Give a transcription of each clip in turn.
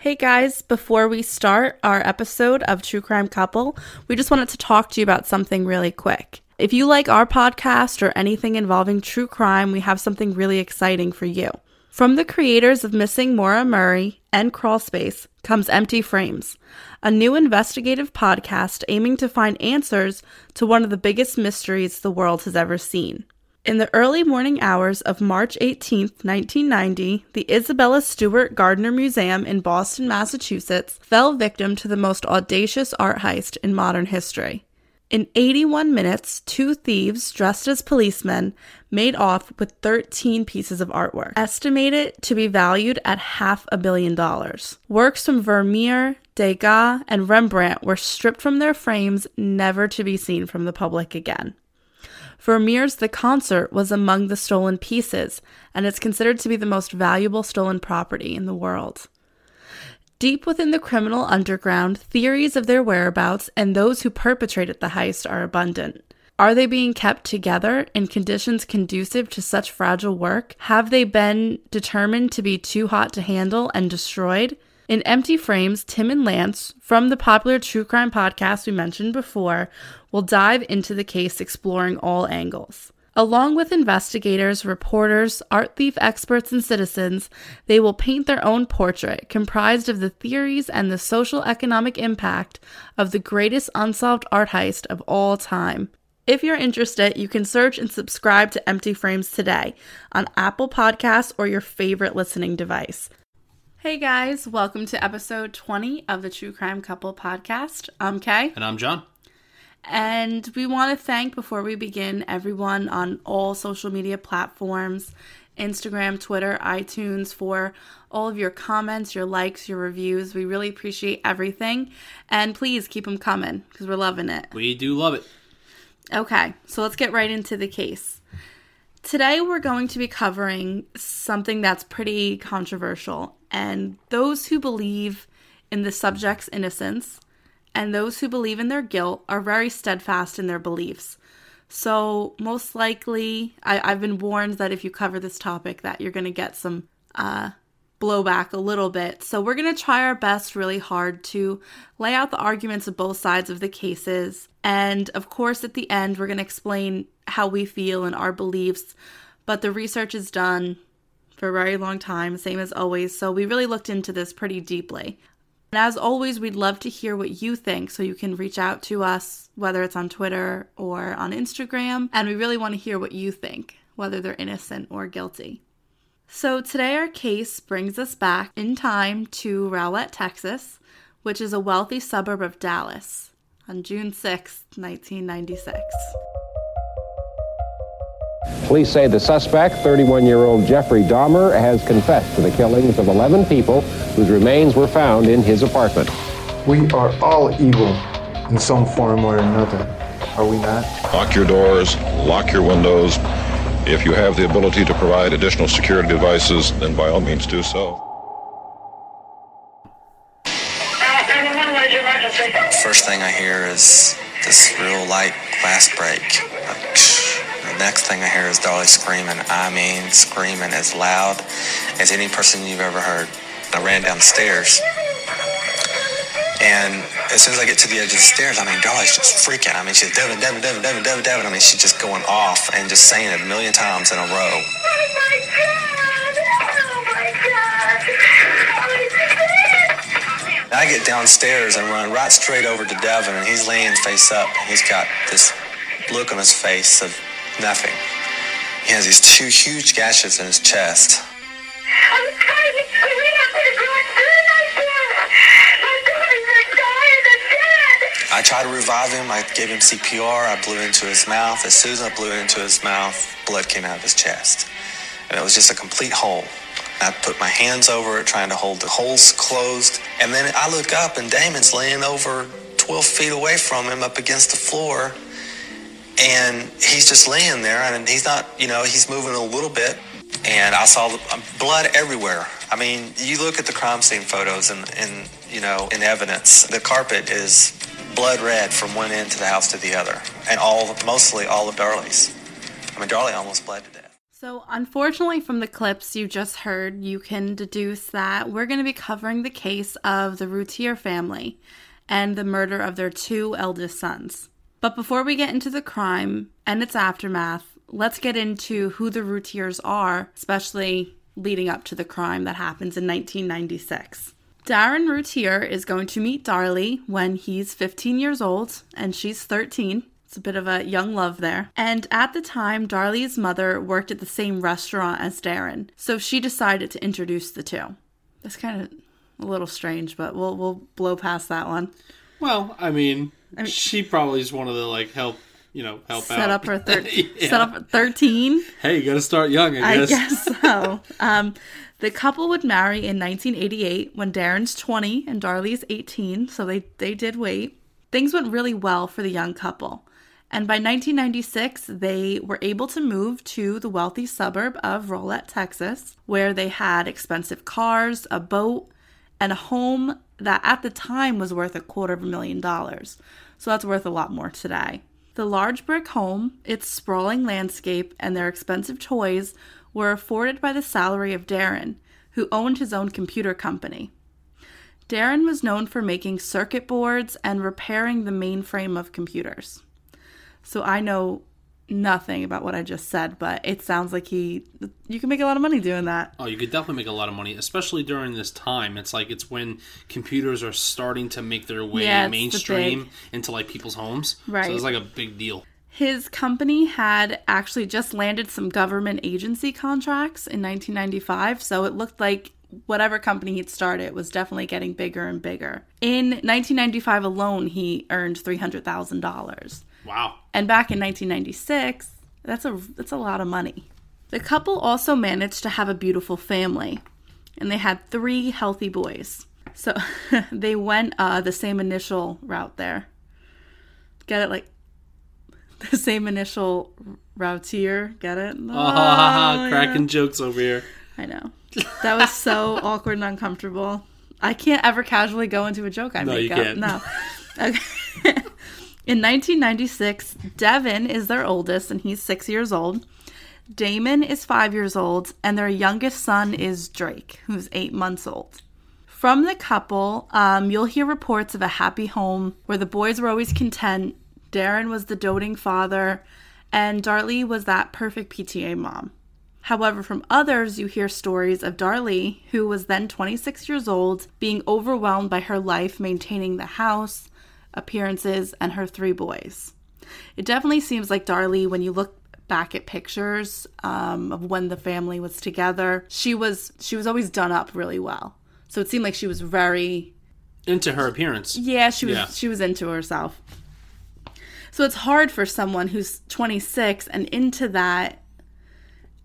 Hey guys, before we start our episode of True Crime Couple, we just wanted to talk to you about something really quick. If you like our podcast or anything involving true crime, we have something really exciting for you. From the creators of Missing Maura Murray and Crawlspace comes Empty Frames, a new investigative podcast aiming to find answers to one of the biggest mysteries the world has ever seen. In the early morning hours of March 18, 1990, the Isabella Stewart Gardner Museum in Boston, Massachusetts, fell victim to the most audacious art heist in modern history. In 81 minutes, two thieves dressed as policemen made off with 13 pieces of artwork, estimated to be valued at half a billion dollars. Works from Vermeer, Degas, and Rembrandt were stripped from their frames, never to be seen from the public again. Vermeer's The Concert was among the stolen pieces, and is considered to be the most valuable stolen property in the world. Deep within the criminal underground, theories of their whereabouts and those who perpetrated the heist are abundant. Are they being kept together in conditions conducive to such fragile work? Have they been determined to be too hot to handle and destroyed? In Empty Frames, Tim and Lance, from the popular true crime podcast we mentioned before, will dive into the case exploring all angles. Along with investigators, reporters, art thief experts, and citizens, they will paint their own portrait comprised of the theories and the social economic impact of the greatest unsolved art heist of all time. If you're interested, you can search and subscribe to Empty Frames today on Apple Podcasts or your favorite listening device. Hey guys, welcome to episode 20 of the True Crime Couple podcast. I'm Kay. And I'm John. And we want to thank, before we begin, everyone on all social media platforms Instagram, Twitter, iTunes for all of your comments, your likes, your reviews. We really appreciate everything. And please keep them coming because we're loving it. We do love it. Okay, so let's get right into the case. Today, we're going to be covering something that's pretty controversial, and those who believe in the subject's innocence and those who believe in their guilt are very steadfast in their beliefs. So, most likely, I, have been warned that if you cover this topic, that you're going to get some uh, blowback a little bit. So, we're going to try our best really hard to lay out the arguments of both sides of the cases. And of course, at the end, we're going to explain how we feel and our beliefs, but the research is done for a very long time, same as always. So we really looked into this pretty deeply. And as always, we'd love to hear what you think, so you can reach out to us, whether it's on Twitter or on Instagram. And we really want to hear what you think, whether they're innocent or guilty. So today, our case brings us back in time to Rowlett, Texas, which is a wealthy suburb of Dallas, on June 6, 1996. Police say the suspect, 31-year-old Jeffrey Dahmer, has confessed to the killings of 11 people whose remains were found in his apartment. We are all evil in some form or another, are we not? Lock your doors, lock your windows. If you have the ability to provide additional security devices, then by all means do so. First thing I hear is this real light glass break next thing I hear is Dolly screaming. I mean, screaming as loud as any person you've ever heard. I ran downstairs. And as soon as I get to the edge of the stairs, I mean, Dolly's just freaking. I mean, she's Devin, Devin, Devin, Devin, Devin, Devin. I mean, she's just going off and just saying it a million times in a row. Oh my God. Oh, I get downstairs and run right straight over to Devin, and he's laying face up. He's got this look on his face of Nothing. He has these two huge gashes in his chest. I tried to revive him. I gave him CPR. I blew into his mouth. As soon as I blew into his mouth, blood came out of his chest. And it was just a complete hole. I put my hands over it, trying to hold the holes closed. And then I look up, and Damon's laying over 12 feet away from him up against the floor and he's just laying there and he's not you know he's moving a little bit. And i saw um, blood everywhere. I mean you look at the crime scene photos and, and you know in evidence the carpet is blood red from one end to the house to the other. And all mostly all of Darlie's i mean Darlie almost bled to death. So, unfortunately, from the clips you just heard, you can deduce that we're going to be covering the case of the Routier family and the murder of their two eldest sons. But before we get into the crime and its aftermath, let's get into who the Routiers are, especially leading up to the crime that happens in 1996. Darin Routier is going to meet Darlie when he's 15 years old and she's 13. It's a bit of a young love there. And at the time, Darlie's mother worked at the same restaurant as Darin, so she decided to introduce the two. That's kind of a little strange, but we'll we'll blow past that one. Well, I mean, she probably just wanted to like help, you know, help Set out. up her thir- Yeah. set up 13. Hey, you got to start young, I I guess. guess so. Um, the couple would marry in 1988 when Darin's 20 and Darlie's 18, so they, they did wait. Things went really well for the young couple. And by 1996, they were able to move to the wealthy suburb of Rowlett, Texas, where they had expensive cars, a boat, and a home that at the time was worth a quarter of a million dollars. So that's worth a lot more today. The large brick home, its sprawling landscape, and their expensive toys were afforded by the salary of Darin, who owned his own computer company. Darin was known for making circuit boards and repairing the mainframe of computers. So I know nothing about what I just said, but it sounds like he you can make a lot of money doing that. Oh, you could definitely make a lot of money, especially during this time. It's like it's when computers are starting to make their way Yeah, it's the mainstream into like people's homes. Right. So it's like a big deal. His company had actually just landed some government agency contracts in 1995, so it looked like whatever company he'd started was definitely getting bigger and bigger. In 1995 alone, he earned $300,000. Wow. And back in 1996, that's a that's a lot of money. The couple also managed to have a beautiful family, and they had three healthy boys. So they went uh, the same initial route there. Get it like the same initial route here. Get it? Oh, ha, yeah. cracking jokes over here. I know. That was so awkward and uncomfortable. I can't ever casually go into a joke I No, make you up. can't. No. Okay. In 1996, Devin is their oldest and he's six years old. Damon is five years old, and their youngest son is Drake, who's eight months old. From the couple, um, you'll hear reports of a happy home where the boys were always content. Darin was the doting father, and Darlie was that perfect PTA mom. However, from others, you hear stories of Darlie, who was then 26 years old, being overwhelmed by her life maintaining the house, appearances, and her three boys. It definitely seems like Darlie, when you look back at pictures um, of when the family was together, she was she was always done up really well. So it seemed like she was very Into her appearance. yeah, she was Yeah. she was into herself. So it's hard for someone who's 26 and into that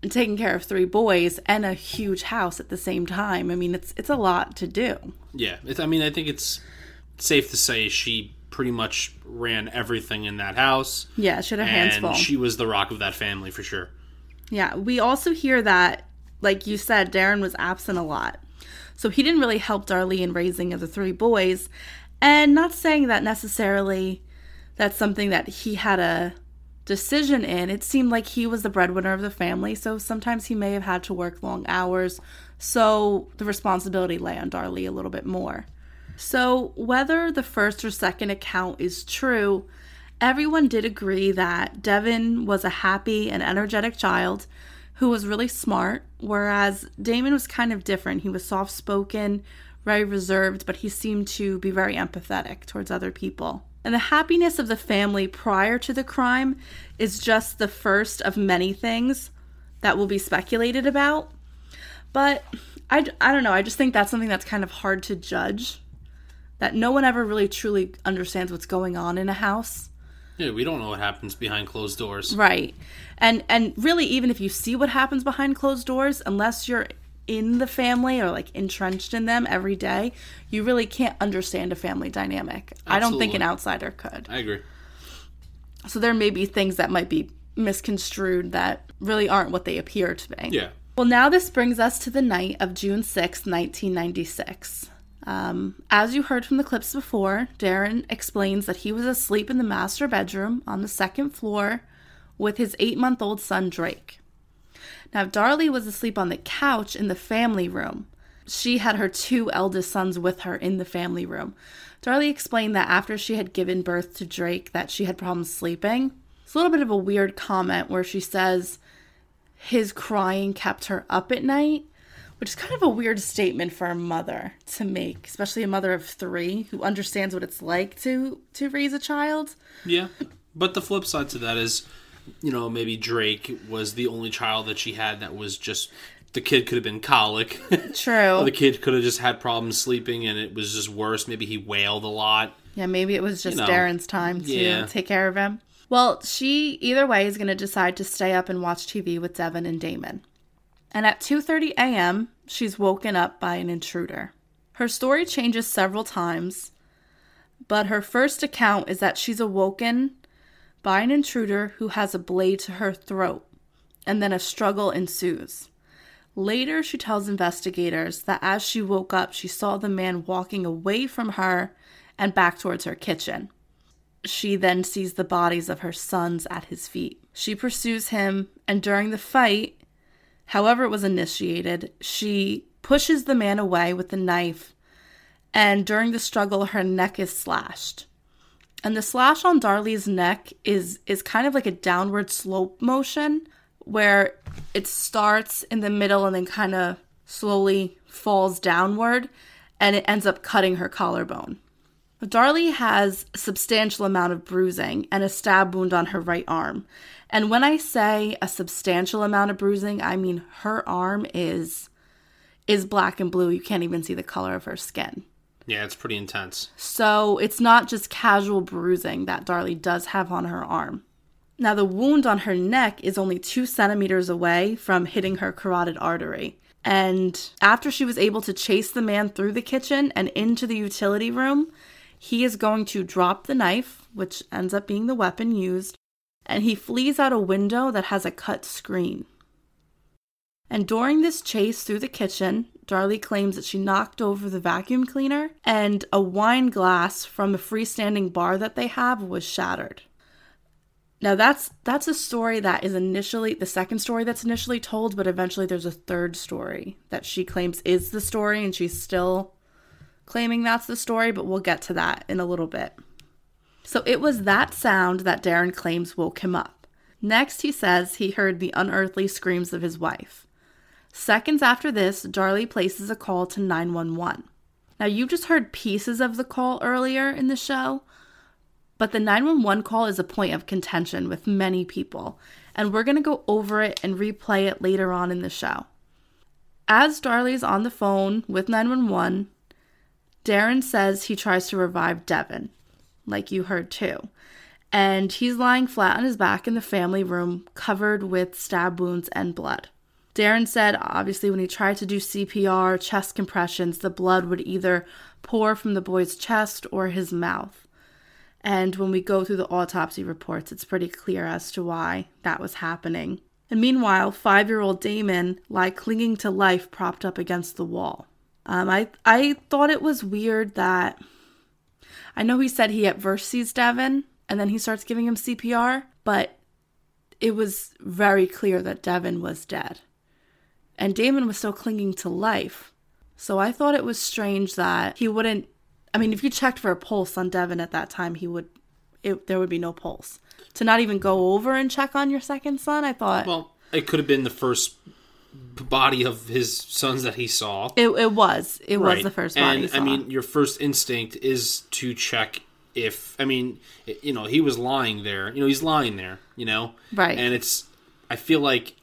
and taking care of three boys and a huge house at the same time. I mean, it's it's a lot to do. Yeah. It's, I mean, I think it's safe to say she pretty much ran everything in that house. Yeah, she had her hands and full. she was the rock of that family for sure. Yeah, we also hear that, like you said, Darin was absent a lot. So he didn't really help Darlie in raising of the three boys. And not saying that necessarily that's something that he had a decision in. It seemed like he was the breadwinner of the family, so sometimes he may have had to work long hours. So the responsibility lay on Darlie a little bit more. So, whether the first or second account is true, everyone did agree that Devin was a happy and energetic child who was really smart, whereas Damon was kind of different. He was soft spoken, very reserved, but he seemed to be very empathetic towards other people. And the happiness of the family prior to the crime is just the first of many things that will be speculated about. But I, I don't know. I just think that's something that's kind of hard to judge. That no one ever really truly understands what's going on in a house. Yeah, we don't know what happens behind closed doors. Right. And and really even if you see what happens behind closed doors, unless you're in the family or like entrenched in them every day, you really can't understand a family dynamic. I don't think an outsider could. I agree. So there may be things that might be misconstrued that really aren't what they appear to be. Yeah. Well, now this brings us to the night of June sixth, 1996. Um, as you heard from the clips before, Darin explains that he was asleep in the master bedroom on the second floor with his eight month old son, Drake. Now, Darlie was asleep on the couch in the family room. She had her two eldest sons with her in the family room. Darlie explained that after she had given birth to Drake that she had problems sleeping. It's a little bit of a weird comment where she says his crying kept her up at night, which is kind of a weird statement for a mother to make, especially a mother of 3 who understands what it's like to to raise a child. Yeah. But the flip side to that is, you know, maybe Drake was the only child that she had that was just the kid could have been colic. True. or the kid could have just had problems sleeping and it was just worse. Maybe he wailed a lot. Yeah, maybe it was just know, Darin's time to yeah. take care of him. Well, she either way is going to decide to stay up and watch TV with Devin and Damon. And at 2:30 a.m., she's woken up by an intruder. Her story changes several times, but her first account is that she's awoken by an intruder who has a blade to her throat, and then a struggle ensues. Later, she tells investigators that as she woke up, she saw the man walking away from her and back towards her kitchen. She then sees the bodies of her sons at his feet. She pursues him, and during the fight, however it was initiated, she pushes the man away with the knife, and during the struggle, her neck is slashed. And the slash on Darlie's neck is is kind of like a downward slope motion where it starts in the middle and then kind of slowly falls downward and it ends up cutting her collarbone. Darlie has a substantial amount of bruising and a stab wound on her right arm. And when I say a substantial amount of bruising, I mean her arm is is black and blue. You can't even see the color of her skin. Yeah, it's pretty intense. So it's not just casual bruising that Darlie does have on her arm. Now, the wound on her neck is only two centimeters away from hitting her carotid artery. And after she was able to chase the man through the kitchen and into the utility room, he is going to drop the knife, which ends up being the weapon used, and he flees out a window that has a cut screen. And during this chase through the kitchen, Darlie claims that she knocked over the vacuum cleaner and a wine glass from a freestanding bar that they have was shattered. Now that's that's a story that is initially the second story that's initially told, but eventually there's a third story that she claims is the story and she's still claiming that's the story, but we'll get to that in a little bit. So it was that sound that Darin claims woke him up. Next, he says he heard the unearthly screams of his wife. Seconds after this, Darlie places a call to 911. Now, you just heard pieces of the call earlier in the show, but the 911 call is a point of contention with many people, and we're going to go over it and replay it later on in the show. As Darlie's on the phone with 911, Darin says he tries to revive Devin, like you heard too. And he's lying flat on his back in the family room, covered with stab wounds and blood. Darin said, obviously, when he tried to do CPR, chest compressions, the blood would either pour from the boy's chest or his mouth. And when we go through the autopsy reports, it's pretty clear as to why that was happening. And meanwhile, five year old Damon lie clinging to life propped up against the wall. Um, I, I thought it was weird that I know he said he at first sees Devin and then he starts giving him CPR, but it was very clear that Devin was dead. And Damon was still clinging to life. So I thought it was strange that he wouldn't. I mean, if you checked for a pulse on Devin at that time, he would. It, there would be no pulse. To not even go over and check on your second son, I thought. Well, it could have been the first body of his sons that he saw. it, it was. It was the first body. And. I mean, your first instinct is to check if I mean, you know, he was lying there. You know, he's lying there. You know, Right. And it's. I feel like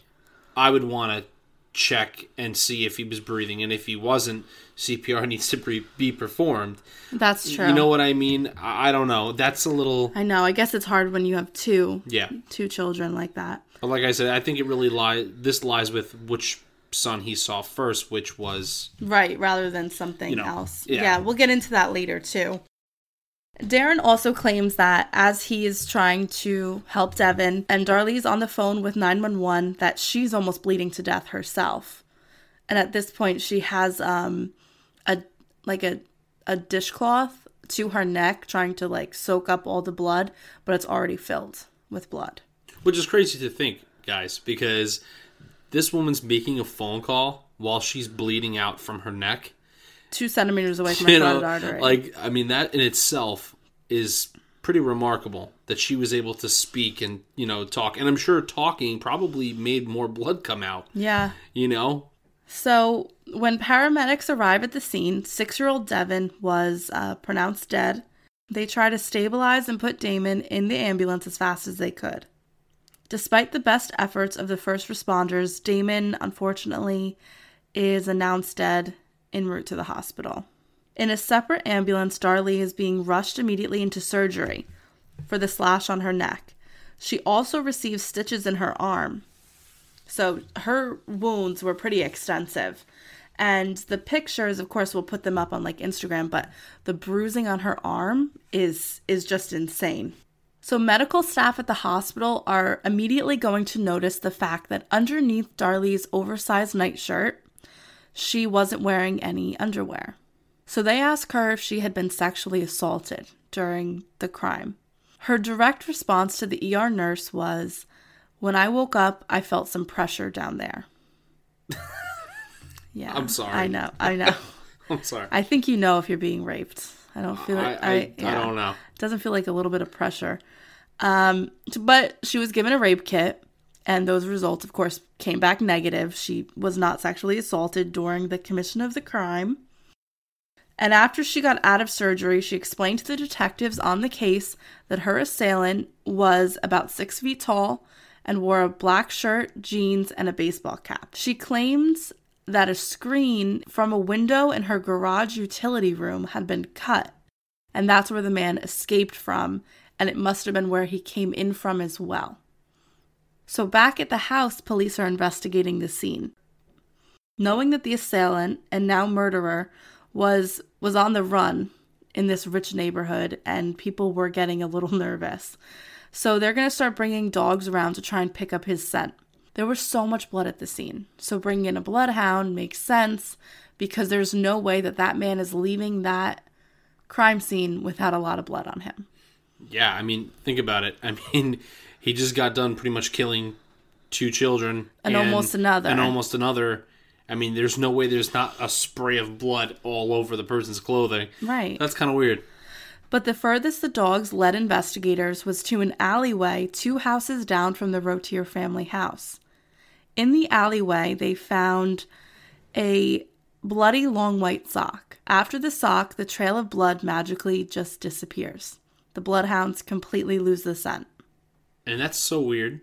I would want to check and see if he was breathing, and if he wasn't, CPR needs to be, be performed. That's true. You know what I mean? I, I don't know. That's a little. I know. I guess it's hard when you have two Yeah. two children like that. But like I said, I think it really lies. This lies with which son he saw first, which was Right, rather than something You know, else. yeah. Yeah. we'll get into that later too. Darin also claims that as he is trying to help Devin and Darlie's on the phone with 911 that she's almost bleeding to death herself. And at this point she has um a like a a dishcloth to her neck trying to like soak up all the blood, but it's already filled with blood. Which is crazy to think, guys, because this woman's making a phone call while she's bleeding out from her neck. Two centimeters away from my You know, carotid artery. like I mean, that in itself is pretty remarkable that she was able to speak and you know talk. And I'm sure talking probably made more blood come out. yeah. You know, So, when paramedics arrive at the scene, six year old Devin was uh, pronounced dead. They try to stabilize and put Damon in the ambulance as fast as they could. Despite the best efforts of the first responders, Damon, unfortunately, is announced dead en route to the hospital. In a separate ambulance, Darlie is being rushed immediately into surgery for the slash on her neck. She also receives stitches in her arm. So her wounds were pretty extensive. And the pictures, of course, we'll put them up on like Instagram, but the bruising on her arm is is just insane. So medical staff at the hospital are immediately going to notice the fact that underneath Darlie's oversized nightshirt, she wasn't wearing any underwear. So they ask her if she had been sexually assaulted during the crime. Her direct response to the ER nurse was, When I woke up, I felt some pressure down there. yeah. I'm sorry. I know. I know. I'm sorry. I think you know if you're being raped. I don't feel I, like I, I, yeah. don't know. Doesn't feel like a little bit of pressure. Um, but she was given a rape kit, and those results, of course, came back negative. She was not sexually assaulted during the commission of the crime. And after she got out of surgery, she explained to the detectives on the case that her assailant was about six feet tall and wore a black shirt, jeans, and a baseball cap. She claims that a screen from a window in her garage utility room had been cut, and that's where the man escaped from, and it must have been where he came in from as well. So, back at the house, police are investigating the scene. Knowing that the assailant and now murderer was was on the run in this rich neighborhood and people were getting a little nervous. So they're going to start bringing dogs around to try and pick up his scent. There was so much blood at the scene. So bringing in a bloodhound makes sense because there's no way that that man is leaving that crime scene without a lot of blood on him. Yeah, I mean, think about it. I mean, he just got done pretty much killing two children And almost another. and almost another. I mean, there's no way there's not a spray of blood all over the person's clothing. Right. That's kind of weird. But the furthest the dogs led investigators was to an alleyway two houses down from the Routier family house. In the alleyway, they found a bloody long white sock. After the sock, the trail of blood magically just disappears. The bloodhounds completely lose the scent. And that's so weird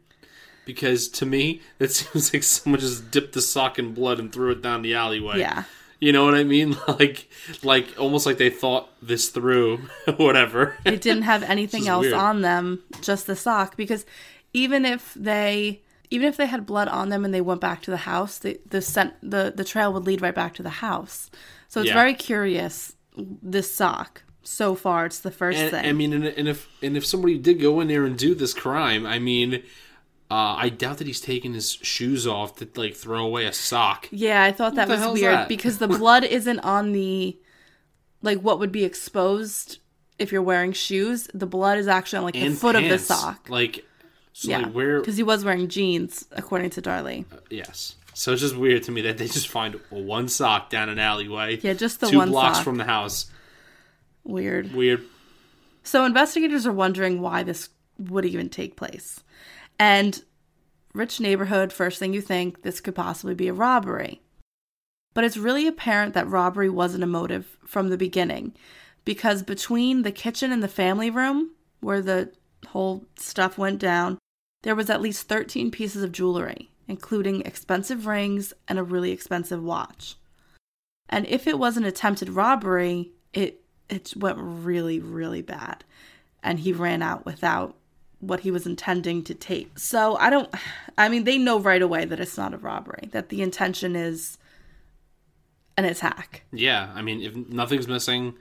because to me, that seems like someone just dipped the sock in blood and threw it down the alleyway. Yeah. You know what I mean? Like, like almost like they thought this through, whatever. It didn't have anything else weird. on them, just the sock. Because even if they even if they had blood on them and they went back to the house, the the scent the, the trail would lead right back to the house. So it's Yeah. very curious this sock. So far it's the first And, thing. I mean, and, and if and if somebody did go in there and do this crime, I mean, uh, I doubt that he's taking his shoes off to like throw away a sock. yeah, I thought that was weird that? because the blood isn't on the like what would be exposed if you're wearing shoes. The blood is actually on like the And foot of the sock. Like, so yeah, like where? because he was wearing jeans, according to Darlie. Yes. So it's just weird to me that they just find one sock down an alleyway. Yeah, just the two blocks sock. from the house. Weird. Weird. So investigators are wondering why this would even take place. And rich neighborhood, first thing you think, this could possibly be a robbery. But it's really apparent that robbery wasn't a motive from the beginning because between the kitchen and the family room, where the whole stuff went down, there was at least 13 pieces of jewelry, including expensive rings and a really expensive watch. And if it was an attempted robbery, it it went really really bad and he ran out without what he was intending to take. So I don't I mean they know right away that it's not a robbery, that the intention is an attack. Yeah. I mean, if nothing's missing,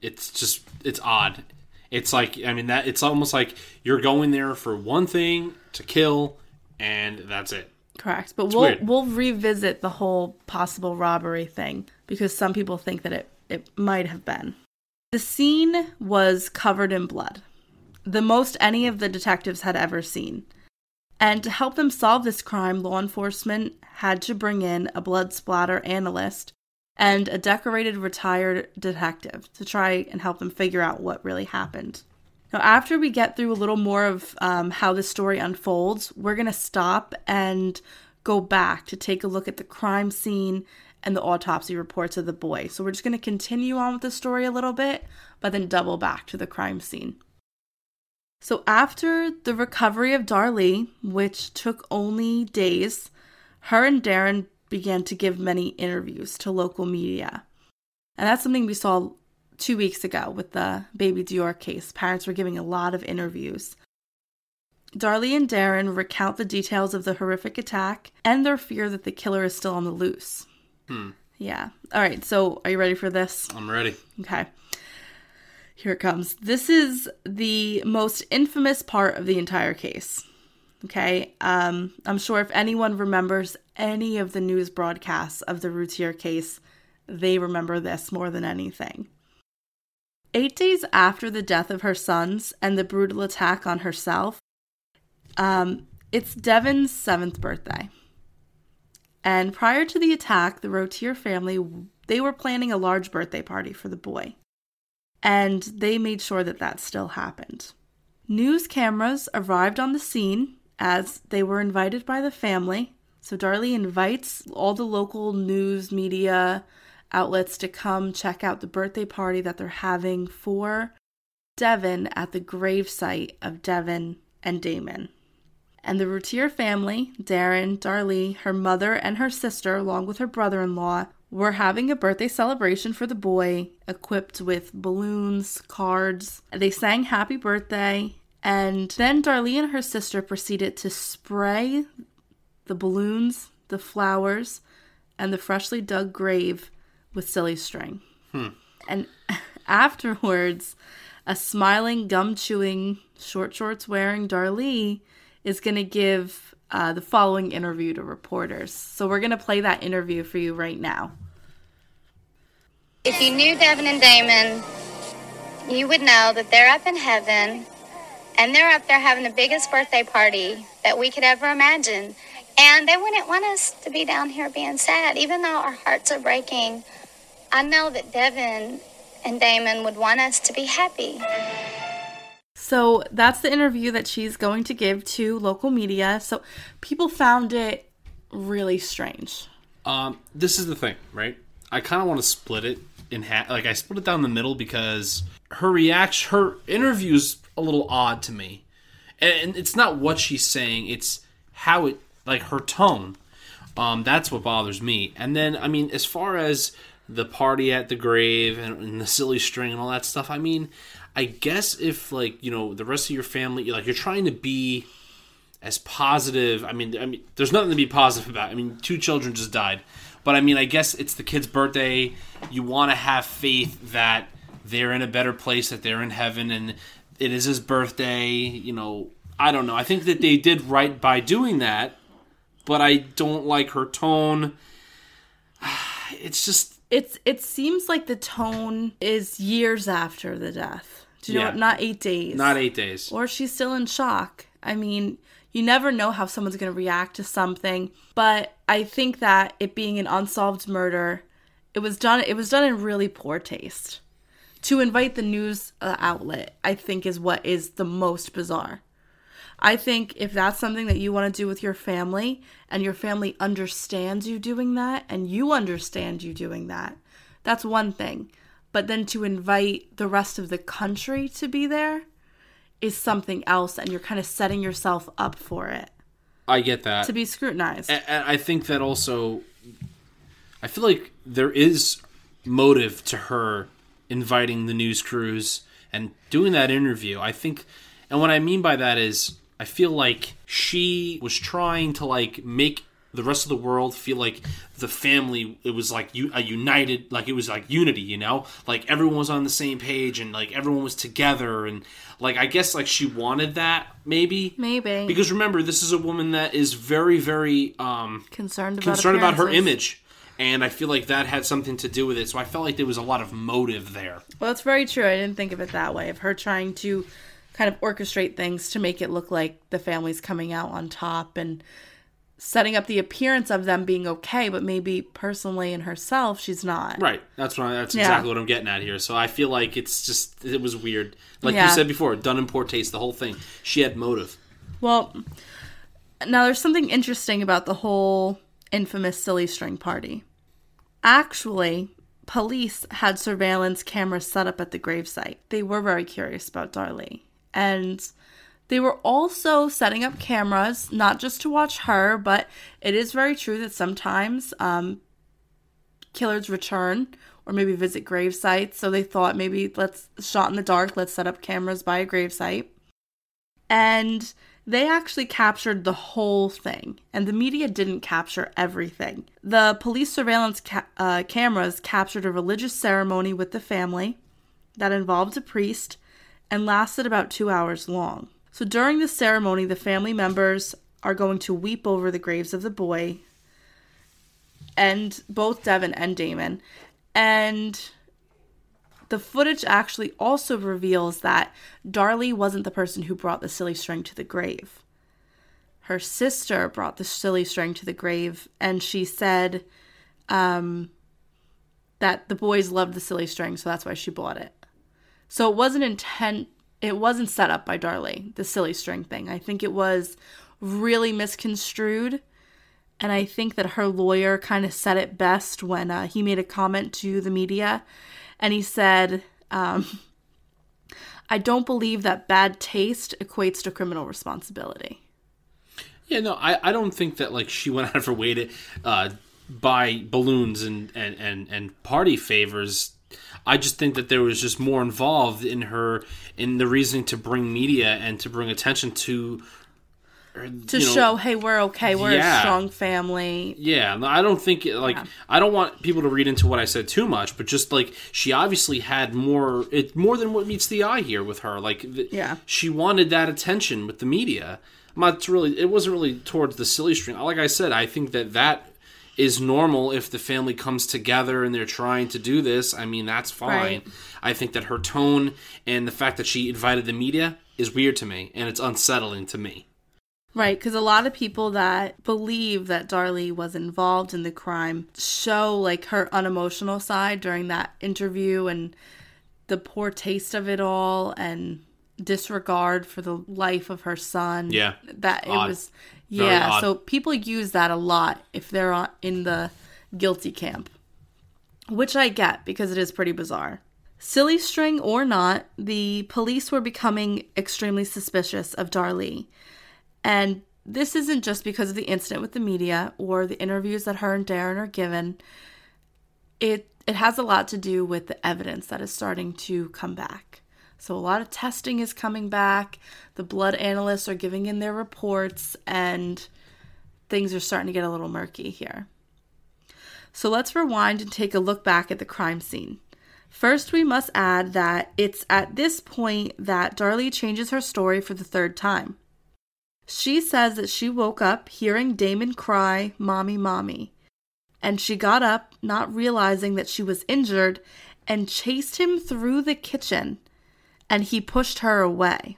it's just it's odd. It's like I mean that it's almost like you're going there for one thing to kill, and that's it. Correct. But we'll weird. we'll revisit the whole possible robbery thing because some people think that it it might have been. The scene was covered in blood. The most any of the detectives had ever seen. And to help them solve this crime, law enforcement had to bring in a blood splatter analyst and a decorated retired detective to try and help them figure out what really happened. Now, after we get through a little more of um, how the story unfolds, we're going to stop and go back to take a look at the crime scene and the autopsy reports of the boy. So we're just going to continue on with the story a little bit, but then double back to the crime scene. So after the recovery of Darlie, which took only days, her and Darin began to give many interviews to local media. And that's something we saw two weeks ago with the Baby Dior case. Parents were giving a lot of interviews. Darlie and Darin recount the details of the horrific attack and their fear that the killer is still on the loose. Hmm. Yeah. All right. So, are you ready for this? I'm ready. Okay. Here it comes. This is the most infamous part of the entire case. Okay. Um, I'm sure if anyone remembers any of the news broadcasts of the Routier case, they remember this more than anything. Eight days after the death of her sons and the brutal attack on herself, um, it's Devin's seventh birthday. And prior to the attack, the Routier family they were planning a large birthday party for the boy. And they made sure that that still happened. News cameras arrived on the scene as they were invited by the family. So Darlie invites all the local news media outlets to come check out the birthday party that they're having for Devin at the gravesite of Devin and Damon. And the Routier family, Darin, Darlie, her mother, and her sister, along with her brother in law, were having a birthday celebration for the boy, equipped with balloons, cards. They sang happy birthday, and then Darlie and her sister proceeded to spray the balloons, the flowers, and the freshly dug grave with silly string. Hmm. And afterwards, a smiling, gum chewing, short shorts wearing Darlie is going to give uh, the following interview to reporters. So we're going to play that interview for you right now. If you knew Devin and Damon, you would know that they're up in heaven and they're up there having the biggest birthday party that we could ever imagine. And they wouldn't want us to be down here being sad, even though our hearts are breaking. I know that Devin and Damon would want us to be happy. So that's the interview that she's going to give to local media. So people found it really strange. Um, this is the thing, right? I kind of want to split it in half. Like I split it down the middle because her reaction, her interview's a little odd to me, and it's not what she's saying; it's how it, like her tone. Um, that's what bothers me. And then, I mean, as far as the party at the grave and, and the silly string and all that stuff, I mean, I guess if like you know the rest of your family, like you're trying to be as positive. I mean, I mean, there's nothing to be positive about. I mean, two children just died, but I mean, I guess it's the kid's birthday. You want to have faith that they're in a better place, that they're in heaven, and it is his birthday. You know, I don't know. I think that they did right by doing that, but I don't like her tone. It's just It's it seems like the tone is years after the death. Do you know what? Not eight days. not eight days. or she's still in shock. I mean, you never know how someone's going to react to something, but I think that it being an unsolved murder, it was done it was done in really poor taste. To invite the news uh, outlet, I think is what is the most bizarre. I think if that's something that you want to do with your family and your family understands you doing that and you understand you doing that, that's one thing. But then to invite the rest of the country to be there is something else and you're kind of setting yourself up for it I get that. to be scrutinized. And and I think that also, I feel like there is motive to her inviting the news crews and doing that interview. I think, and what I mean by that is, I feel like she was trying to like make the rest of the world feel like the family it was like u- a united like it was like unity you know like everyone was on the same page and like everyone was together and like i guess like she wanted that maybe Maybe. because remember this is a woman that is very very um concerned about concerned about her image and i feel like that had something to do with it so i felt like there was a lot of motive there Well, it's very true. I didn't think of it that way. Of her trying to kind of orchestrate things to make it look like the family's coming out on top and setting up the appearance of them being okay, but maybe personally in herself she's not. Right. That's what I, that's Yeah. exactly what I'm getting at here. So I feel like it's just it was weird. Like Yeah. you said before, done in poor taste. The whole thing. She had motive. Well, now there's something interesting about the whole infamous silly string party. Actually, police had surveillance cameras set up at the gravesite. They were very curious about Darlie. And they were also setting up cameras, not just to watch her, but it is very true that sometimes um, killers return or maybe visit grave sites. So they thought maybe let's shot in the dark, let's set up cameras by a gravesite. And they actually captured the whole thing, and the media didn't capture everything. The police surveillance ca- uh, cameras captured a religious ceremony with the family that involved a priest and lasted about two hours long. So during the ceremony, the family members are going to weep over the graves of the boy and both Devin and Damon. And the footage actually also reveals that Darlie wasn't the person who brought the silly string to the grave. Her sister brought the silly string to the grave, and she said um, that the boys loved the silly string, so that's why she bought it. So it wasn't intent. It wasn't set up by Darlie, the silly string thing. I think it was really misconstrued. And I think that her lawyer kind of said it best when uh, he made a comment to the media. And he said, um, I don't believe that bad taste equates to criminal responsibility. Yeah, no, I, I don't think that like she went out of her way to uh, buy balloons and, and, and, and party favors. I just think that there was just more involved in her in the reasoning to bring media and to bring attention to her, To know, show, hey, we're okay, we're Yeah. a strong family. Yeah, I don't think like Yeah. I don't want people to read into what I said too much, but just like she obviously had more it more than what meets the eye here with her. Like the, Yeah. she wanted that attention with the media. I'm not really it wasn't really towards the silly string. Like I said, I think that that is normal if the family comes together and they're trying to do this. I mean, that's fine. Right. I think that her tone and the fact that she invited the media is weird to me and it's unsettling to me. Right, because a lot of people that believe that Darlie was involved in the crime show like her unemotional side during that interview and the poor taste of it all and disregard for the life of her son. Yeah. That it Odd. was yeah, odd. so people use that a lot if they're in the guilty camp. Which I get because it is pretty bizarre. Silly string or not, the police were becoming extremely suspicious of Darlie. And this isn't just because of the incident with the media or the interviews that her and Darin are given. It it has a lot to do with the evidence that is starting to come back. So a lot of testing is coming back. The blood analysts are giving in their reports and things are starting to get a little murky here. So let's rewind and take a look back at the crime scene. First, we must add that it's at this point that Darlie changes her story for the third time. She says that she woke up hearing Damon cry, Mommy, Mommy. And she got up, not realizing that she was injured, and chased him through the kitchen, and he pushed her away.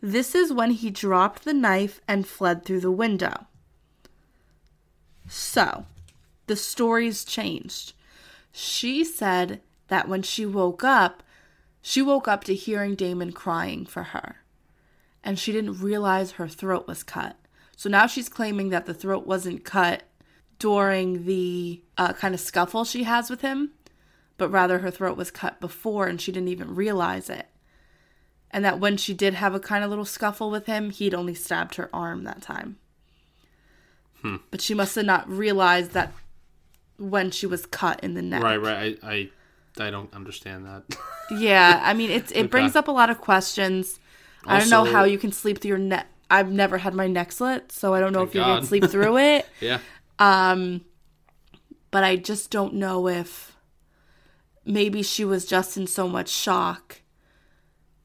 This is when he dropped the knife and fled through the window. So, the story's changed. She said that when she woke up, she woke up to hearing Damon crying for her. And she didn't realize her throat was cut. So now she's claiming that the throat wasn't cut during the uh, kind of scuffle she has with him, but rather her throat was cut before and she didn't even realize it. And that when she did have a kind of little scuffle with him, he'd only stabbed her arm that time. But she must have not realized that when she was cut in the neck. Right, right. I I, I don't understand that. Yeah, I mean it's it brings up a lot of questions. I don't know how you can sleep through your neck. I've never had my neck slit, so I don't know if you can sleep through it. yeah. Um But I just don't know if maybe she was just in so much shock.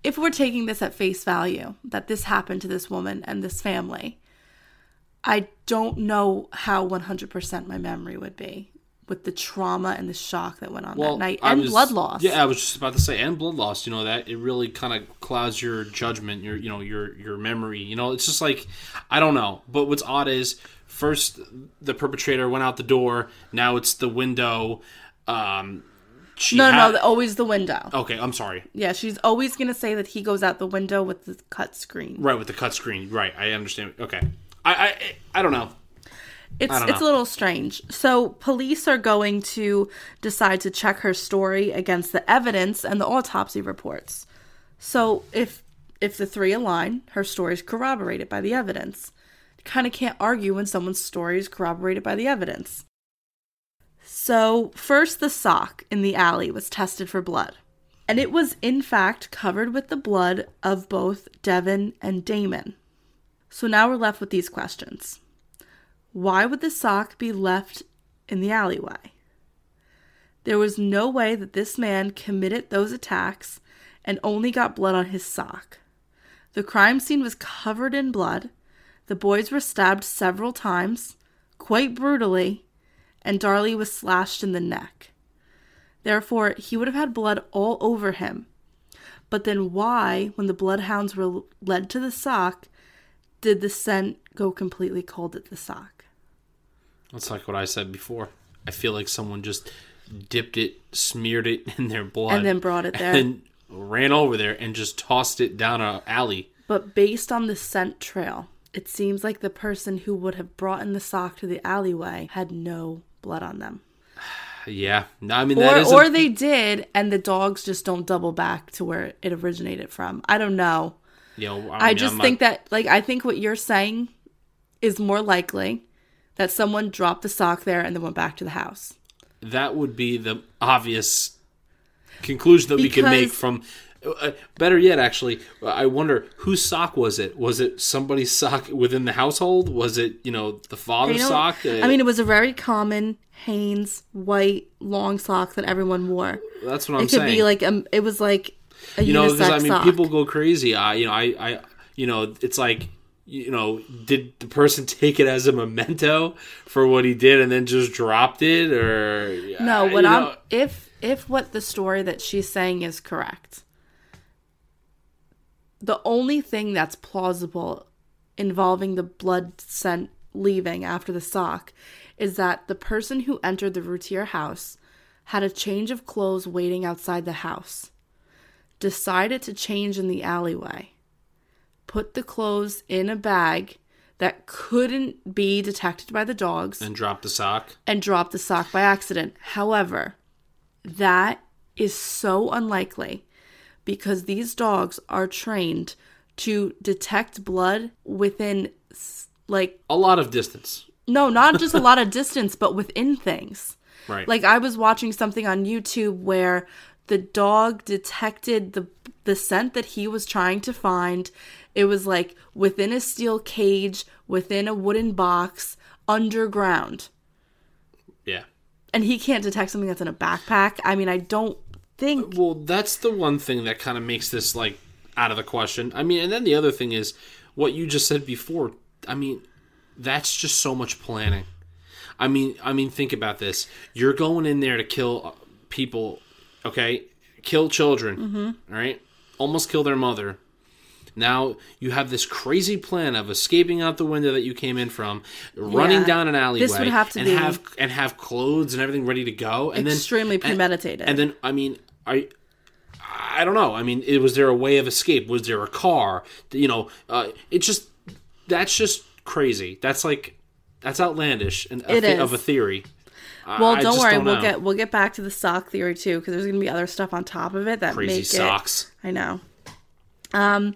If we're taking this at face value, that this happened to this woman and this family, I don't know how 100% my memory would be. with the trauma and the shock that went on well, that night and was- blood loss. Yeah, I was just about to say, and blood loss. You know that it really kind of clouds your judgment, your you know your your memory. You know, it's just like I don't know. But what's odd is first the perpetrator went out the door. Now it's the window. Um, she no, had- no, always the window. Okay, I'm sorry. Yeah, she's always gonna say that he goes out the window with the cut screen. Right with the cut screen. Right, I understand. Okay, I I I don't know. It's it's a little strange. So police are going to decide to check her story against the evidence and the autopsy reports. So if if the three align, her story is corroborated by the evidence. Kind of can't argue when someone's story is corroborated by the evidence. So first, the sock in the alley was tested for blood, and it was in fact covered with the blood of both Devin and Damon. So now we're left with these questions. Why would the sock be left in the alleyway? There was no way that this man committed those attacks and only got blood on his sock. The crime scene was covered in blood. The boys were stabbed several times, quite brutally, and Darlie was slashed in the neck. Therefore, he would have had blood all over him. But then, why, when the bloodhounds were led to the sock, did the scent go completely cold at the sock? That's like what I said before. I feel like someone just dipped it, smeared it in their blood, And then brought it there. and ran over there and just tossed it down a alley. But based on the scent trail, it seems like the person who would have brought in the sock to the alleyway had no blood on them. Yeah, no, I mean that Or, a- or they did, and the dogs just don't double back to where it originated from. I don't know. You know, I, mean, just I'm think not- that, like, I think what you're saying is more likely that someone dropped the sock there and then went back to the house. that would be the obvious conclusion that we can make from. Uh, better yet, actually, I wonder whose sock was it? Was it somebody's sock within the household? Was it you know the You father's know, sock? Uh, I mean, it was a very common Hanes white long sock that everyone wore. that's what I'm saying. it could saying. be like a, it was like a you know, because I mean, sock. people go crazy. I, you know, I, I, you know, it's like, you know, did the person take it as a memento for what he did and then just dropped it, or No, uh, what I'm know, if if what the story that she's saying is correct, the only thing that's plausible involving the blood scent leaving after the sock is that the person who entered the Routier house had a change of clothes waiting outside the house, decided to change in the alleyway, put the clothes in a bag that couldn't be detected by the dogs and dropped the sock. and dropped the sock by accident. However, that is so unlikely because these dogs are trained to detect blood within like A lot of distance, no, not just a lot of distance, but within things. right? Like I was watching something on YouTube where the dog detected the the scent that he was trying to find. It was like within a steel cage, within a wooden box, underground. yeah. And he can't detect something that's in a backpack. I mean, I don't think Well, that's the one thing that kind of makes this like out of the question. I mean, and then the other thing is what you just said before. I mean, that's just so much planning. I mean, I mean, think about this. You're going in there to kill uh, people, okay? Kill children, Mm-hmm. all right? Almost kill their mother. Now you have this crazy plan of escaping out the window that you came in from, running Yeah. down an alleyway, This would have to and be- have and have clothes and everything ready to go, and then Extremely and- premeditated. And, then, I mean, I, I don't know. I mean, it, was there a way of escape? Was there a car? You know, uh, it just that's just crazy. That's like that's outlandish and a is. of a theory. Well, I don't just worry. don't we'll get we'll get back to the sock theory too, because there's gonna be other stuff on top of it that crazy make socks. it. I know. Um,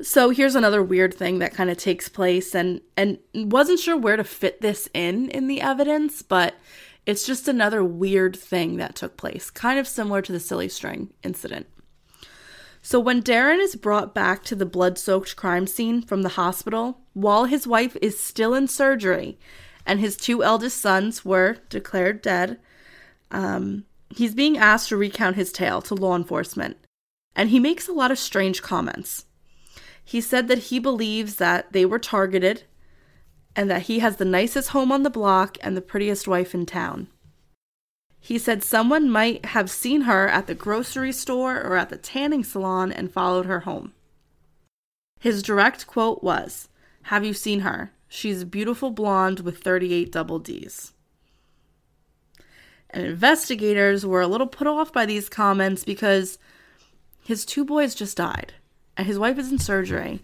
so here's another weird thing that kind of takes place, and and wasn't sure where to fit this in in the evidence, but it's just another weird thing that took place, kind of similar to the silly string incident. So when Darin is brought back to the blood-soaked crime scene from the hospital, while his wife is still in surgery, and his two eldest sons were declared dead, um, he's being asked to recount his tale to law enforcement, and he makes a lot of strange comments. He said that he believes that they were targeted and that he has the nicest home on the block and the prettiest wife in town. He said someone might have seen her at the grocery store or at the tanning salon and followed her home. His direct quote was Have you seen her? She's a beautiful blonde with 38 double D's. And investigators were a little put off by these comments because his two boys just died, and his wife is in surgery,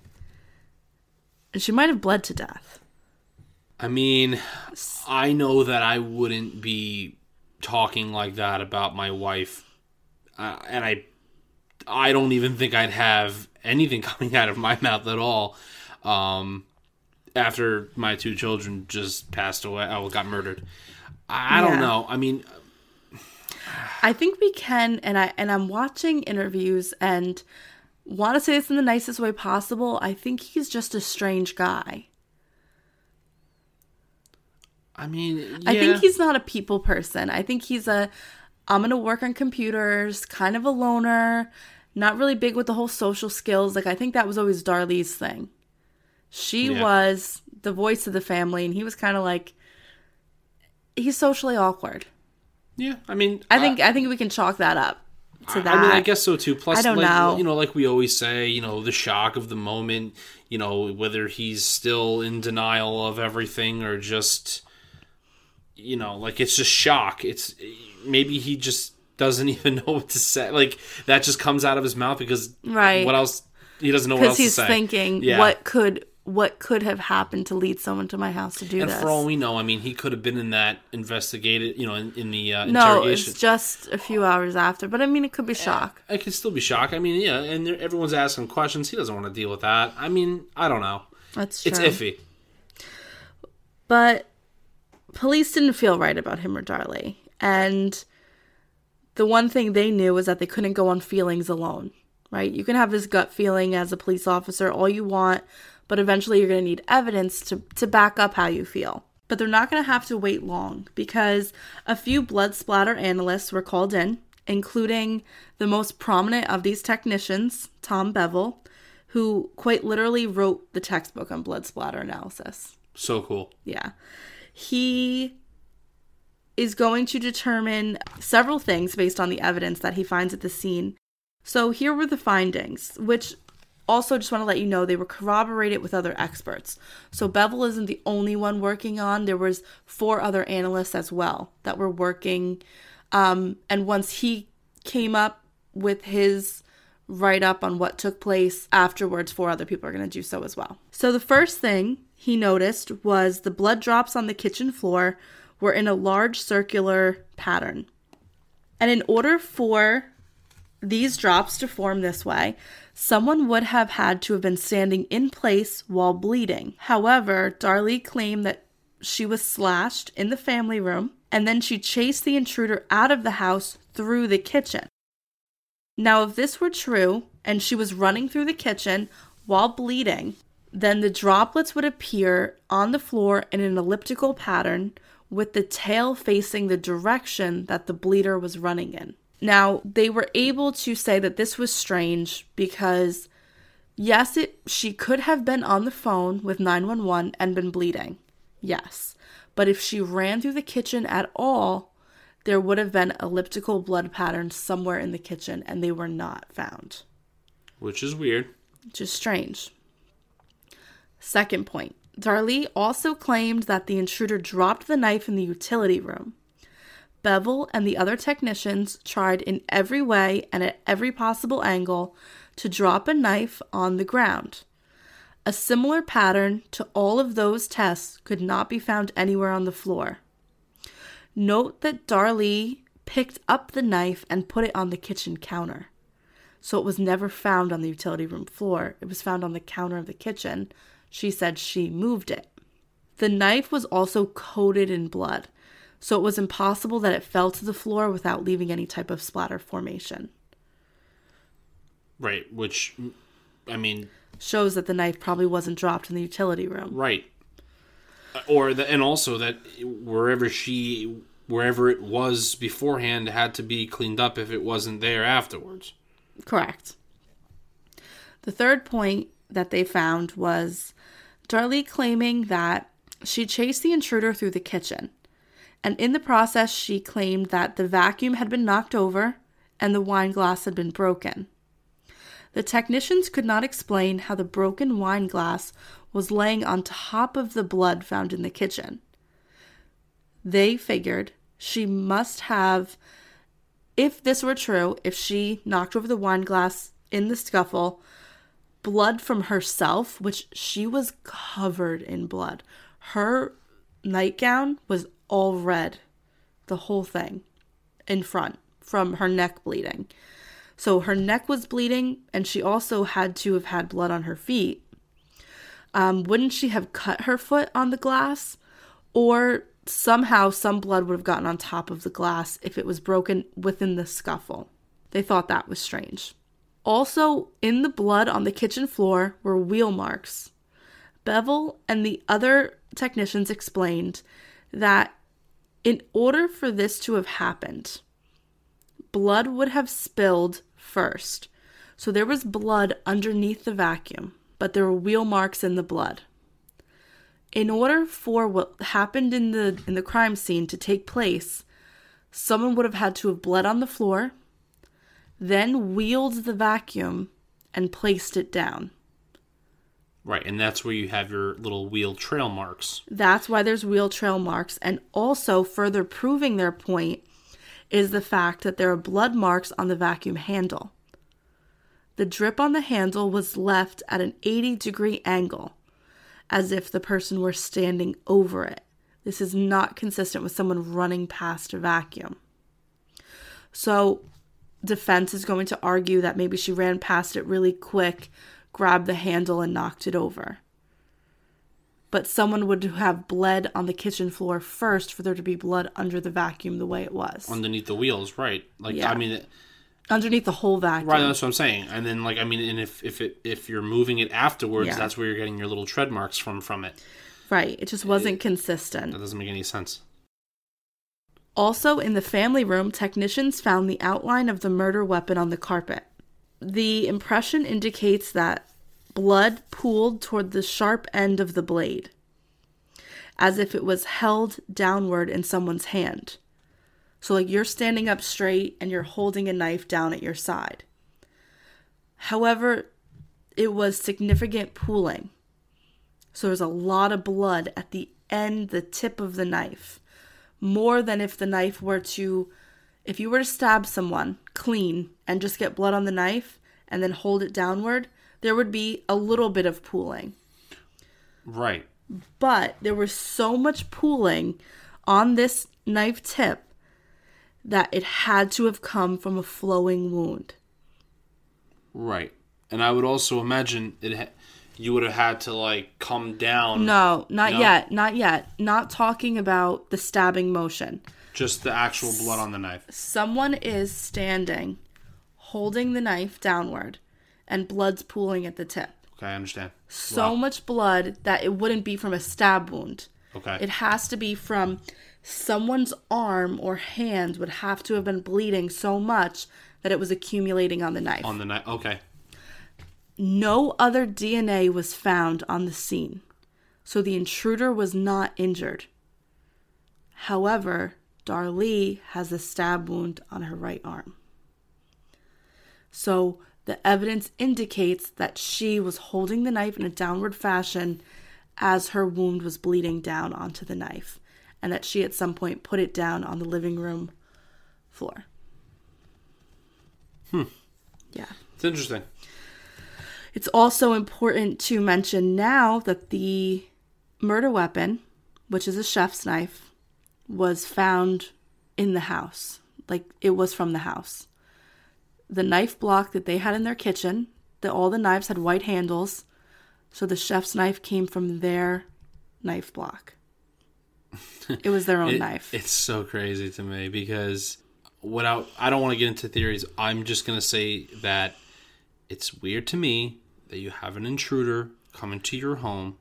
and she might have bled to death. I mean, I know that I wouldn't be talking like that about my wife, uh, and I, I don't even think I'd have anything coming out of my mouth at all. Um, after my two children just passed away, oh, got murdered. I, I don't know. I mean, I think we can, and I and I'm watching interviews and want to say this in the nicest way possible. I think he's just a strange guy. I mean, I think he's not a people person. I think he's a I'm gonna work on computers, kind of a loner, not really big with the whole social skills. Like I think that was always Darlie's thing. She Yeah. was the voice of the family, and he was kind of like he's socially awkward. Yeah, I mean, I think I think we can chalk that up to that. I mean, I guess so too. Plus, I don't like, know. You know, like we always say, you know, the shock of the moment. You know, whether he's still in denial of everything or just, you know, like it's just shock. It's maybe he just doesn't even know what to say. Like that just comes out of his mouth because Right. What else? He doesn't know what because else to he's say. thinking Yeah. what could what could have happened to lead someone to my house to do that? And this. for all we know, I mean, he could have been in that investigated, you know, in, in the uh, no, interrogation. it's just a few hours after, but I mean, it could be shock. It could still be shock. I mean, yeah, and everyone's asking questions. He doesn't want to deal with that. I mean, I don't know. That's true. It's iffy. But police didn't feel right about him or Darlie. And the one thing they knew was that they couldn't go on feelings alone, right? You can have this gut feeling as a police officer all you want, but eventually you're going to need evidence to, to back up how you feel. But they're not going to have to wait long because a few blood splatter analysts were called in, including the most prominent of these technicians, Tom Bevel, who quite literally wrote the textbook on blood splatter analysis. So cool. Yeah. He is going to determine several things based on the evidence that he finds at the scene. So here were the findings, which also just want to let you know they were corroborated with other experts. So Bevel isn't the only one working on. There was four other analysts as well that were working. Um, and once he came up with his write up on what took place afterwards, four other people are going to do so as well. So the first thing he noticed was the blood drops on the kitchen floor were in a large circular pattern. And in order for these drops to form this way, someone would have had to have been standing in place while bleeding. However, Darlie claimed that she was slashed in the family room and then she chased the intruder out of the house through the kitchen. Now, if this were true and she was running through the kitchen while bleeding, then the droplets would appear on the floor in an elliptical pattern with the tail facing the direction that the bleeder was running in. Now, they were able to say that this was strange because yes, it she could have been on the phone with 911 and been bleeding. Yes. But if she ran through the kitchen at all, there would have been elliptical blood patterns somewhere in the kitchen and they were not found. Which is weird. Which is strange. Second point Darlie also claimed that the intruder dropped the knife in the utility room. Bevel and the other technicians tried in every way and at every possible angle to drop a knife on the ground. A similar pattern to all of those tests could not be found anywhere on the floor. Note that Darlie picked up the knife and put it on the kitchen counter. So it was never found on the utility room floor. It was found on the counter of the kitchen. She said she moved it. The knife was also coated in blood, so it was impossible that it fell to the floor without leaving any type of splatter formation. Right. Which, I mean, Shows that the knife probably wasn't dropped in the utility room. right. Uh, or the, and also that wherever she wherever it was beforehand had to be cleaned up if it wasn't there afterwards. Correct. The third point that they found was Darlie claiming that she chased the intruder through the kitchen. And in the process, she claimed that the vacuum had been knocked over and the wine glass had been broken. The technicians could not explain how the broken wine glass was laying on top of the blood found in the kitchen. They figured she must have, if this were true, if she knocked over the wine glass in the scuffle, blood from herself, which she was covered in blood. Her nightgown was all red, the whole thing in front from her neck bleeding. So her neck was bleeding, and she also had to have had blood on her feet. Um, wouldn't she have cut her foot on the glass? Or somehow some blood would have gotten on top of the glass if it was broken within the scuffle. They thought that was strange. Also, in the blood on the kitchen floor were wheel marks. Bevel and the other technicians explained that in order for this to have happened, blood would have spilled first. So there was blood underneath the vacuum, but there were wheel marks in the blood. In order for what happened in the in the crime scene to take place, someone would have had to have bled on the floor, then wheeled the vacuum and placed it down. Right, and that's where you have your little wheel trail marks. That's why there's wheel trail marks. And also, further proving their point is the fact that there are blood marks on the vacuum handle. The drip on the handle was left at an 80 degree angle, as if the person were standing over it. This is not consistent with someone running past a vacuum. So, defense is going to argue that maybe she ran past it really quick, grabbed the handle, and knocked it over. But someone would have bled on the kitchen floor first for there to be blood under the vacuum the way it was. underneath the wheels, right? Like Yeah. I mean, it- Underneath the whole vacuum. right. That's what I'm saying. And then like I mean, and if if it if you're moving it afterwards, Yeah. that's where you're getting your little tread marks from from it. Right. It just wasn't consistent. That doesn't make any sense. Also, in the family room, technicians found the outline of the murder weapon on the carpet. The impression indicates that blood pooled toward the sharp end of the blade, as if it was held downward in someone's hand. So, like you're standing up straight and you're holding a knife down at your side. However, it was significant pooling. So, there's a lot of blood at the end, the tip of the knife more than if the knife were to if you were to stab someone clean and just get blood on the knife and then hold it downward there would be a little bit of pooling Right. but there was so much pooling on this knife tip that it had to have come from a flowing wound Right. And I would also imagine it. Ha- you would have had to like come down. no not No? yet not yet not talking about the stabbing motion Just the actual blood on the knife. someone is standing holding the knife downward and blood's pooling at the tip Okay, I understand. so Wow. much blood that it wouldn't be from a stab wound. Okay. It has to be from someone's arm or hand would have to have been bleeding so much that it was accumulating on the knife. on the knife. Okay. No other DNA was found on the scene, so the intruder was not injured. However, Darlie has a stab wound on her right arm. So the evidence indicates that she was holding the knife in a downward fashion as her wound was bleeding down onto the knife, and that she at some point put it down on the living room floor. Hmm. Yeah. It's interesting. It's also important to mention now that the murder weapon, which is a chef's knife, was found in the house. Like it was from the house. The knife block that they had in their kitchen, that all the knives had white handles, so the chef's knife came from their knife block. It was their own It- knife. It's so crazy to me because without I don't want to get into theories. I'm just gonna say that it's weird to me that you have an intruder come into your home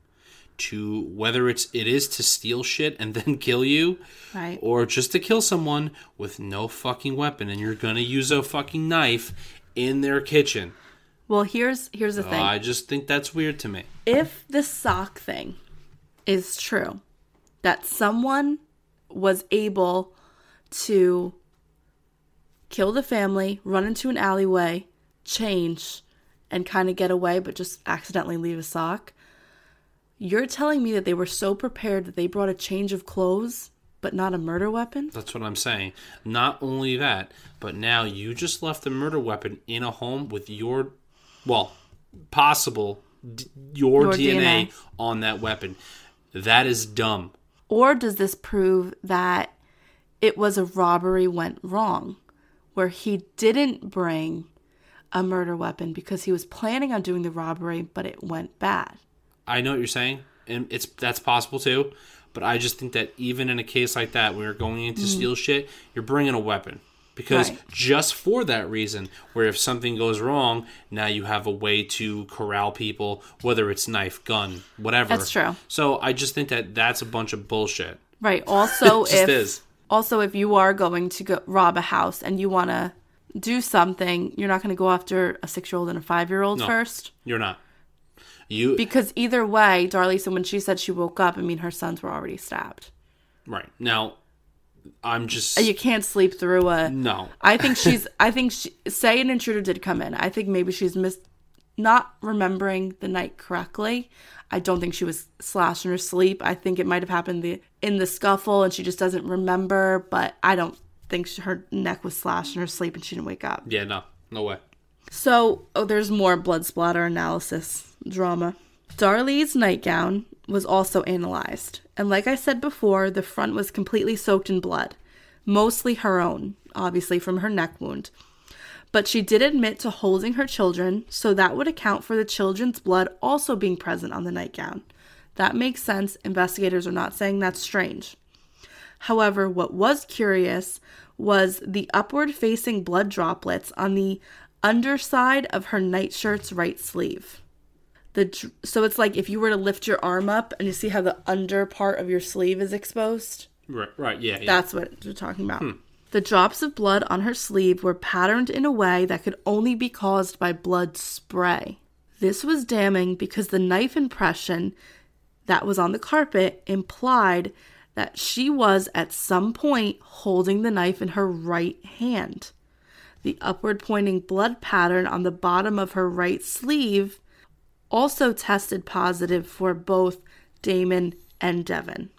to whether it's it is to steal shit and then kill you right. or just to kill someone with no fucking weapon and you're gonna use a fucking knife in their kitchen. Well, here's here's the oh, thing. I just think that's weird to me. if the sock thing is true, that someone was able to kill the family, run into an alleyway, change, and kind of get away, but just accidentally leave a sock. You're telling me that they were so prepared that they brought a change of clothes, but not a murder weapon? That's what I'm saying. Not only that, but now you just left the murder weapon in a home with your, well, possible d- your, Your DNA, DNA. on that weapon. That is dumb. Or does this prove that it was a robbery went wrong, where he didn't bring a murder weapon because he was planning on doing the robbery, but it went bad? I know what you're saying, and it's that's possible too. But I just think that even in a case like that, when you're going in to mm. steal shit, you're bringing a weapon because Right. just for that reason, where if something goes wrong, now you have a way to corral people, whether it's knife, gun, whatever. That's true. So I just think that that's a bunch of bullshit. Right. Also, if is. also if you are going to go rob a house and you want to do something, you're not going to go after a six year old and a five year old No. first. You're not. You Because either way, Darlie, so when she said she woke up, I mean, her sons were already stabbed. right now. I'm just You can't sleep through a. no. I think she's. I think she, say an intruder did come in. I think maybe she's mis, not remembering the night correctly. I don't think she was slashed in her sleep. I think it might have happened the, in the scuffle, and she just doesn't remember. But I don't think she, her neck was slashed in her sleep, and she didn't wake up. Yeah, no, no way. So, oh, there's more blood splatter analysis drama. Darlie's nightgown was also analyzed, and like I said before, the front was completely soaked in blood, mostly her own, obviously from her neck wound. But she did admit to holding her children, so that would account for the children's blood also being present on the nightgown. That makes sense. Investigators are not saying that's strange. However, what was curious was the upward facing blood droplets on the underside of her nightshirt's right sleeve. The so it's like if you were to lift your arm up and you see how the under part of your sleeve is exposed. Right, right, yeah, yeah. That's what we're talking about. Hmm. The drops of blood on her sleeve were patterned in a way that could only be caused by blood spray. This was damning because the knife impression that was on the carpet implied that she was at some point holding the knife in her right hand. The upward pointing blood pattern on the bottom of her right sleeve also tested positive for both Damon and Devin.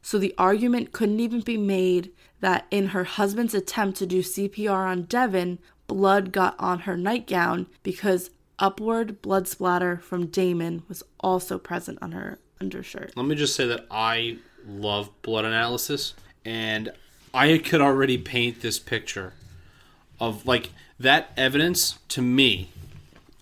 So the argument couldn't even be made that in her husband's attempt to do CPR on Devin, blood got on her nightgown because upward blood splatter from Damon was also present on her undershirt. Let me just say that I love blood analysis, and I could already paint this picture of like that evidence to me.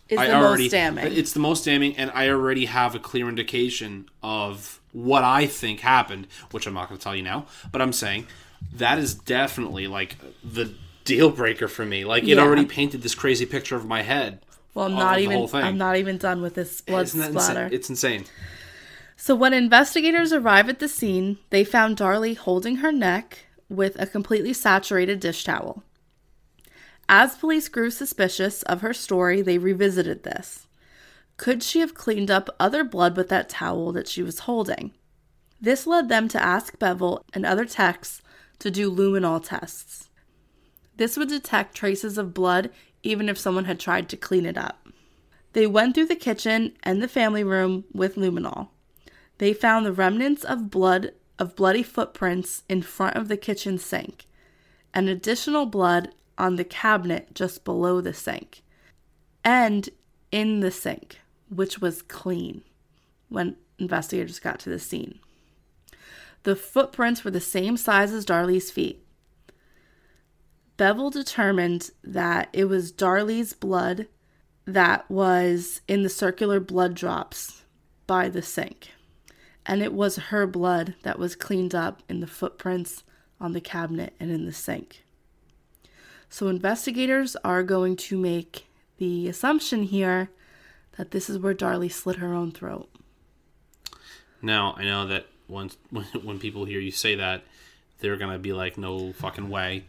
Is I the already most damning. it's the most damning, and I already have a clear indication of what I think happened, which I'm not going to tell you now. But I'm saying that is definitely like the deal breaker for me. Like it Yeah. already painted this crazy picture of my head. well, I'm not even. I'm not even done with this blood Isn't splatter. insane? It's insane. So when investigators arrive at the scene, they found Darlie holding her neck with a completely saturated dish towel. As police grew suspicious of her story, they revisited this. Could she have cleaned up other blood with that towel that she was holding? This led them to ask Bevel and other techs to do luminol tests. This would detect traces of blood even if someone had tried to clean it up. They went through the kitchen and the family room with luminol. They found the remnants of blood of bloody footprints in front of the kitchen sink and additional blood on the cabinet just below the sink and in the sink, which was clean when investigators got to the scene. The footprints were the same size as Darlie's feet. Bevel determined that it was Darlie's blood that was in the circular blood drops by the sink. And it was her blood that was cleaned up in the footprints on the cabinet and in the sink. So investigators are going to make the assumption here that this is where Darlie slit her own throat. Now I know that once when when people hear you say that, they're gonna be like, "No fucking way."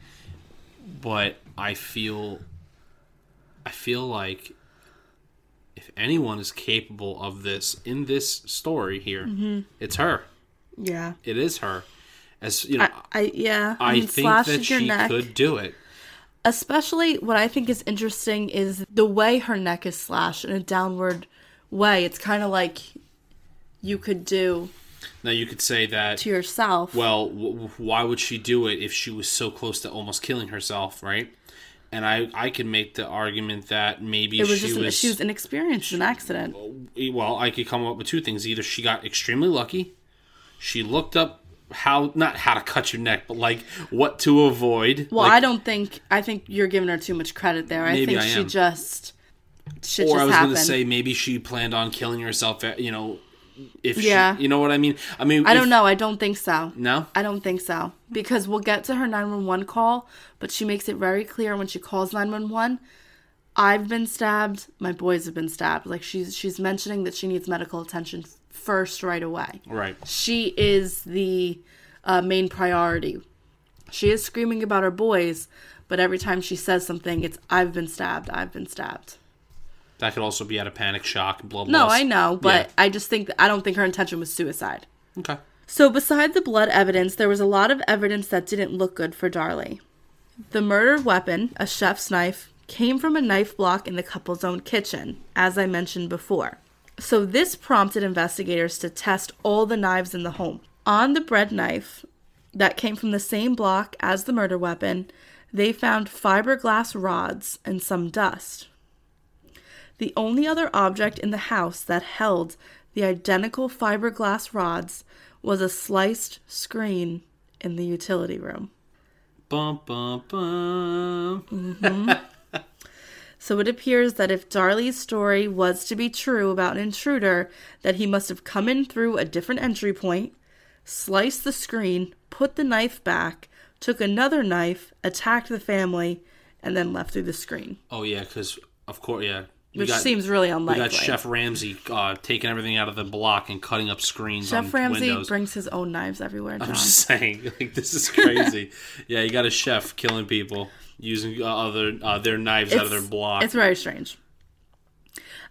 But I feel, I feel like anyone is capable of this in this story here, mm-hmm. it's her. Yeah. It is her, As you know, I, I yeah. I, mean, think that she neck. could do it. Especially what I think is interesting is the way her neck is slashed in a downward way. It's kind of like you could do Now you could say that. to yourself. Well, w- why would she do it if she was so close to almost killing herself, right? And I, I can make the argument that maybe it was she just was, she was inexperienced, an accident. well, I could come up with two things. Either she got extremely lucky, she looked up how not how to cut your neck, but like what to avoid. Well, Like, I don't think I think you're giving her too much credit there. I Maybe think I she just shit or just I was going to say maybe she planned on killing herself. Eh, you know, if Yeah. she, you know what I mean. I mean, I if- don't know. I don't think so. No, I don't think so because we'll get to her 911 call, but she makes it very clear when she calls 911, I've been stabbed, my boys have been stabbed. Like she's she's mentioning that she needs medical attention first right away. right. She is the uh, main priority. She is screaming about her boys, but every time she says something, it's I've been stabbed, I've been stabbed. That could also be out of panic, shock, blood No, loss. I know, but Yeah. I just think I don't think her intention was suicide. Okay. So, beside the blood evidence, there was a lot of evidence that didn't look good for Darlie. The murder weapon, a chef's knife, came from a knife block in the couple's own kitchen, as I mentioned before. So, this prompted investigators to test all the knives in the home. On the bread knife that came from the same block as the murder weapon, they found fiberglass rods and some dust. The only other object in the house that held the identical fiberglass rods was a sliced screen in the utility room. Bum, bum, bum. Mm-hmm. So it appears that if Darlie's story was to be true about an intruder, that he must have come in through a different entry point, sliced the screen, put the knife back, took another knife, attacked the family, and then left through the screen. Oh yeah, because of course, yeah. We Which got- seems really We unlikely. got Chef Ramsay uh, taking everything out of the block and cutting up screens Chef on Ramsay windows. brings his own knives everywhere, John. I'm just saying, like this is crazy. yeah, you got a chef killing people using uh, other uh, their knives out of their block. It's very strange.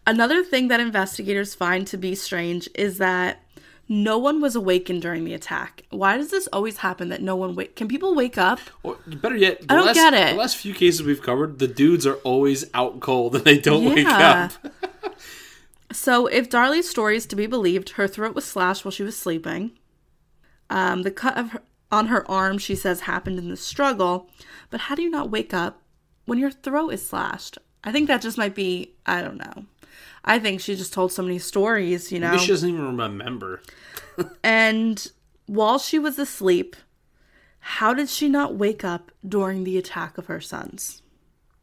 Another thing that investigators find to be strange is that no one was awakened during the attack. Why does this always happen that no one wake? Can people wake up? Or better yet, the I don't last, get it. The last few cases we've covered, the dudes are always out cold and they don't wake up. So, if Darlie's story is to be believed, her throat was slashed while she was sleeping. Um, the cut of her, on her arm, she says, happened in the struggle. But how do you not wake up when your throat is slashed? I think that just might be, I don't know. I think she just told so many stories, you know. Maybe she doesn't even remember. And while she was asleep, how did she not wake up during the attack of her sons?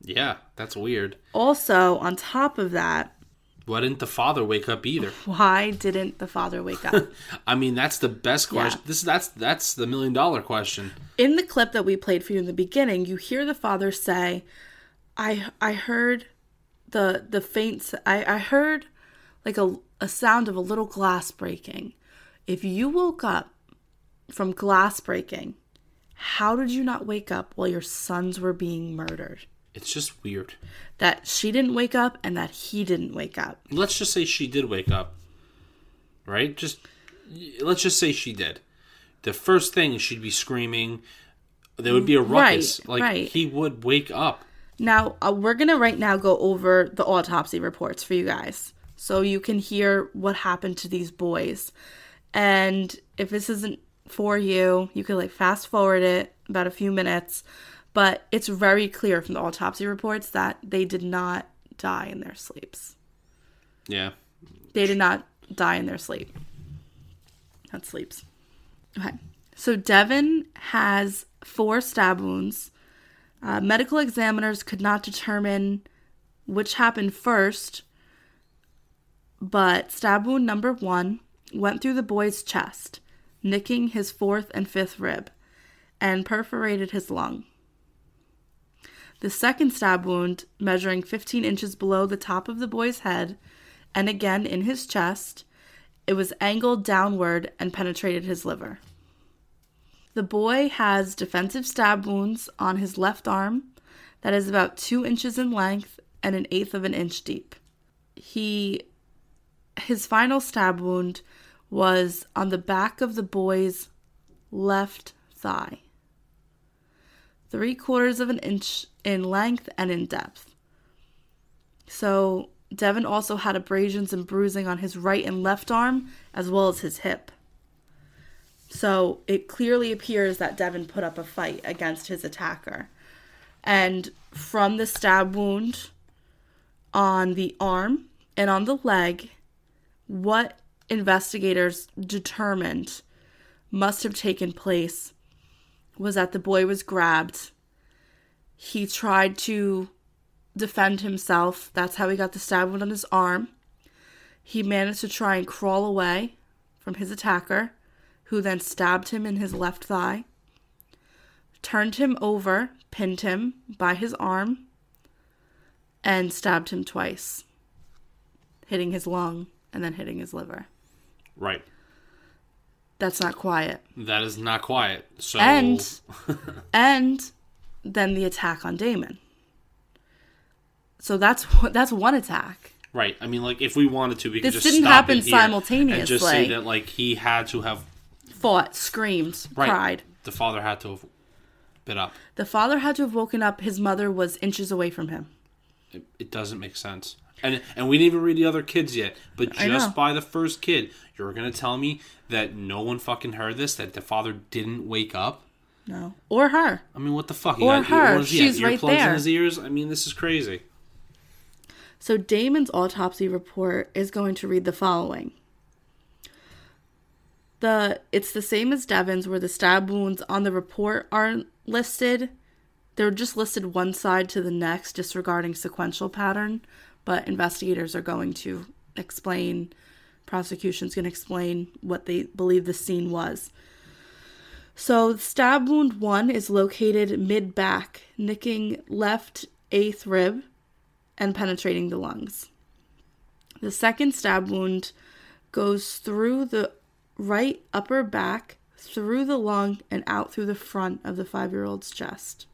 Yeah, that's weird. Also, on top of that, Why didn't the father wake up either? why didn't the father wake up? I mean, that's the best question. This that's that's the million dollar question. in the clip that we played for you in the beginning, you hear the father say, "I I heard the the faint I heard like a a sound of a little glass breaking. If you woke up from glass breaking, how did you not wake up while your sons were being murdered?" It's just weird. That she didn't wake up and that he didn't wake up. Let's just say she did wake up. Right? Just let's just say she did. The first thing she'd be screaming. There would be a ruckus. Right, like right. he would wake up. Now, uh, we're going to right now go over the autopsy reports for you guys so you can hear what happened to these boys. And if this isn't for you, you can like fast forward it about a few minutes. But it's very clear from the autopsy reports that they did not die in their sleeps. Yeah. They did not die in their sleep. Not sleeps. Okay. So Devin has four stab wounds. Uh, medical examiners could not determine which happened first, but stab wound number one went through the boy's chest, nicking his fourth and fifth rib, and perforated his lung. The second stab wound, measuring 15 inches below the top of the boy's head and again in his chest, it was angled downward and penetrated his liver. The boy has defensive stab wounds on his left arm that is about two inches in length and an eighth of an inch deep. He his final stab wound was on the back of the boy's left thigh, three quarters of an inch in length and in depth. So, Devin also had abrasions and bruising on his right and left arm, as well as his hip. So, it clearly appears that Devin put up a fight against his attacker. And from the stab wound on the arm and on the leg, what investigators determined must have taken place was that the boy was grabbed. He tried to defend himself. That's how he got the stab wound on his arm. He managed to try and crawl away from his attacker, who then stabbed him in his left thigh, turned him over, pinned him by his arm, and stabbed him twice, hitting his lung and then hitting his liver. Right. That's not quiet. That is not quiet. So And and then the attack on Damon. So that's that's one attack. right. I mean, like if we wanted to, we could This just didn't stop happen here and just say simultaneously. that like he had to have Fought, screamed, right. cried. The father had to have been up. The father had to have woken up. His mother was inches away from him. It, it doesn't make sense. And and we didn't even read the other kids yet. But just by the first kid, you're gonna tell me that no one fucking heard this, that the father didn't wake up. No, or her. I mean, what the fuck? He Or got- her. he She's right earplugs in there. his ears. I mean, this is crazy. So Damon's autopsy report is going to read the following. The it's the same as Devin's where the stab wounds on the report aren't listed. They're just listed one side to the next, disregarding sequential pattern, but investigators are going to explain prosecution's going to explain what they believe the scene was. So, stab wound 1 is located mid back, nicking left eighth rib and penetrating the lungs. The second stab wound goes through the right upper back, through the lung, and out through the front of the five year old's chest.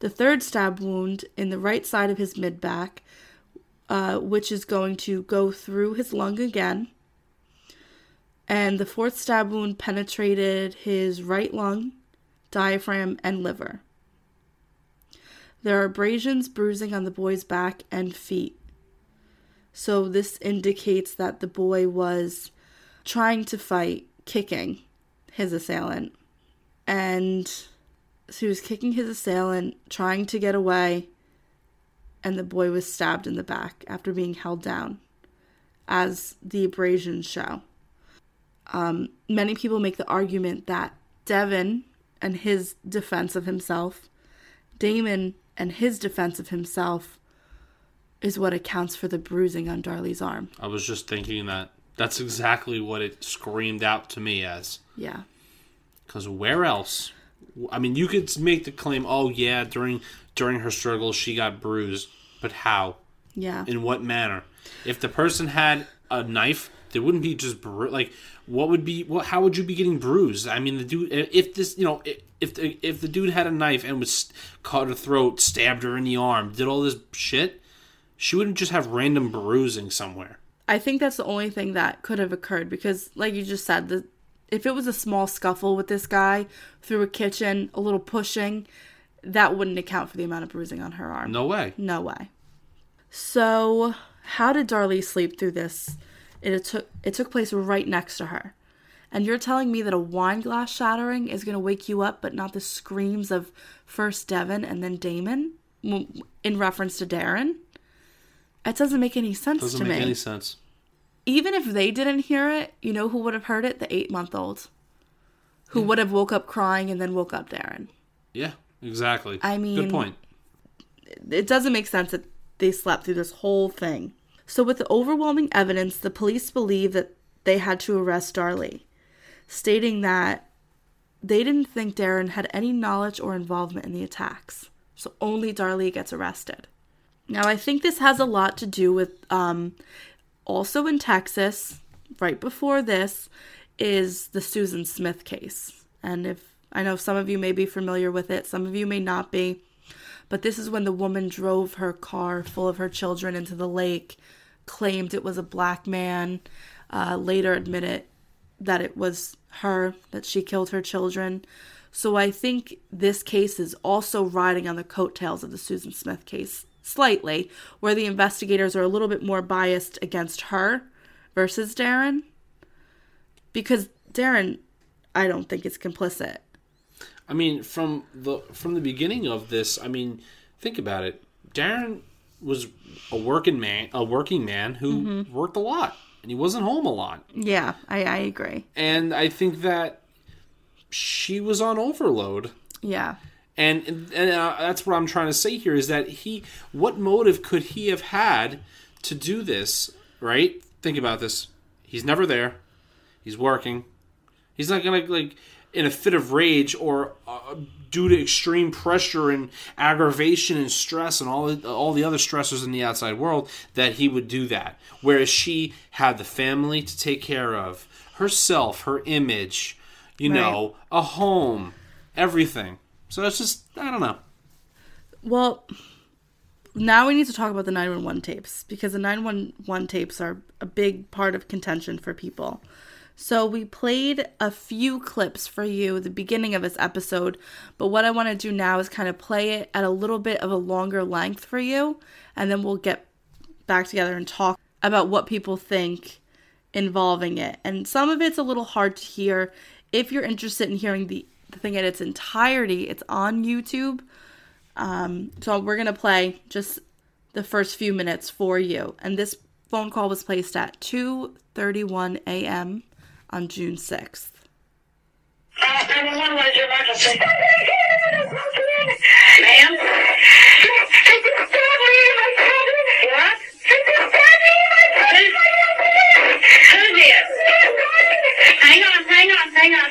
The third stab wound in the right side of his mid back, uh, which is going to go through his lung again. And the fourth stab wound penetrated his right lung, diaphragm, and liver. There are abrasions, bruising on the boy's back and feet. So, this indicates that the boy was trying to fight, kicking his assailant. And so he was kicking his assailant, trying to get away, and the boy was stabbed in the back after being held down, as the abrasions show. Um, many people make the argument that Devin and his defense of himself, Damon and his defense of himself, is what accounts for the bruising on Darlie's arm. I was just thinking that that's exactly what it screamed out to me as. Yeah. Because where else? I mean, you could make the claim, oh yeah, during during her struggle she got bruised, but how? Yeah. In what manner? If the person had a knife, they wouldn't be just bru- like what would be what? How would you be getting bruised? I mean, the dude, if this, you know, if the if the dude had a knife and was cut her throat, stabbed her in the arm, did all this shit, she wouldn't just have random bruising somewhere. I think that's the only thing that could have occurred because, like you just said, the if it was a small scuffle with this guy through a kitchen, a little pushing, that wouldn't account for the amount of bruising on her arm. No way. No way. So, how did Darlie sleep through this? It took it took place right next to her. And you're telling me that a wine glass shattering is going to wake you up, but not the screams of first Devin and then Damon in reference to Darin? It doesn't make any sense Doesn't to make me. any sense. Even if they didn't hear it, you know who would have heard it? The eight month old. Who would have woke up crying and then woke up Darin. Yeah, exactly. I mean- good point. it doesn't make sense that they slept through this whole thing. So, with the overwhelming evidence, the police believe that they had to arrest Darlie, stating that they didn't think Darren had any knowledge or involvement in the attacks. So, only Darlie gets arrested. Now, I think this has a lot to do with um, also in Texas, right before this, is the Susan Smith case. And if I know some of you may be familiar with it, some of you may not be. But this is when the woman drove her car full of her children into the lake, claimed it was a black man, uh, later admitted that it was her that she killed her children. So I think this case is also riding on the coattails of the Susan Smith case slightly, where the investigators are a little bit more biased against her versus Darin. Because Darin, I don't think is complicit. I mean, from the from the beginning of this, I mean, think about it. Darin was a working man, a working man who mm-hmm. worked a lot, and he wasn't home a lot. Yeah, I, I agree. And I think that she was on overload. Yeah. And and uh, that's what I'm trying to say here is that he what motive could he have had to do this right? Think about this. He's never there. He's working. He's not gonna like in a fit of rage or uh, due to extreme pressure and aggravation and stress and all the, all the other stressors in the outside world that he would do that. Whereas she had the family to take care of herself her image you know a home everything so it's just I don't know. Well, now we need to talk about the 911 tapes because the 911 tapes are a big part of contention for people. So we played a few clips for you the beginning of this episode, but what I want to do now is kind of play it at a little bit of a longer length for you, and then we'll get back together and talk about what people think involving it. And some of it's a little hard to hear. If you're interested in hearing the, the thing in its entirety, it's on YouTube. Um, so we're gonna play just the first few minutes for you. And this phone call was placed at 2:31 a.m. on June 6th. Uh, 911, what is your emergency? Ma'am? What? Who did? Hang on, hang on, hang on.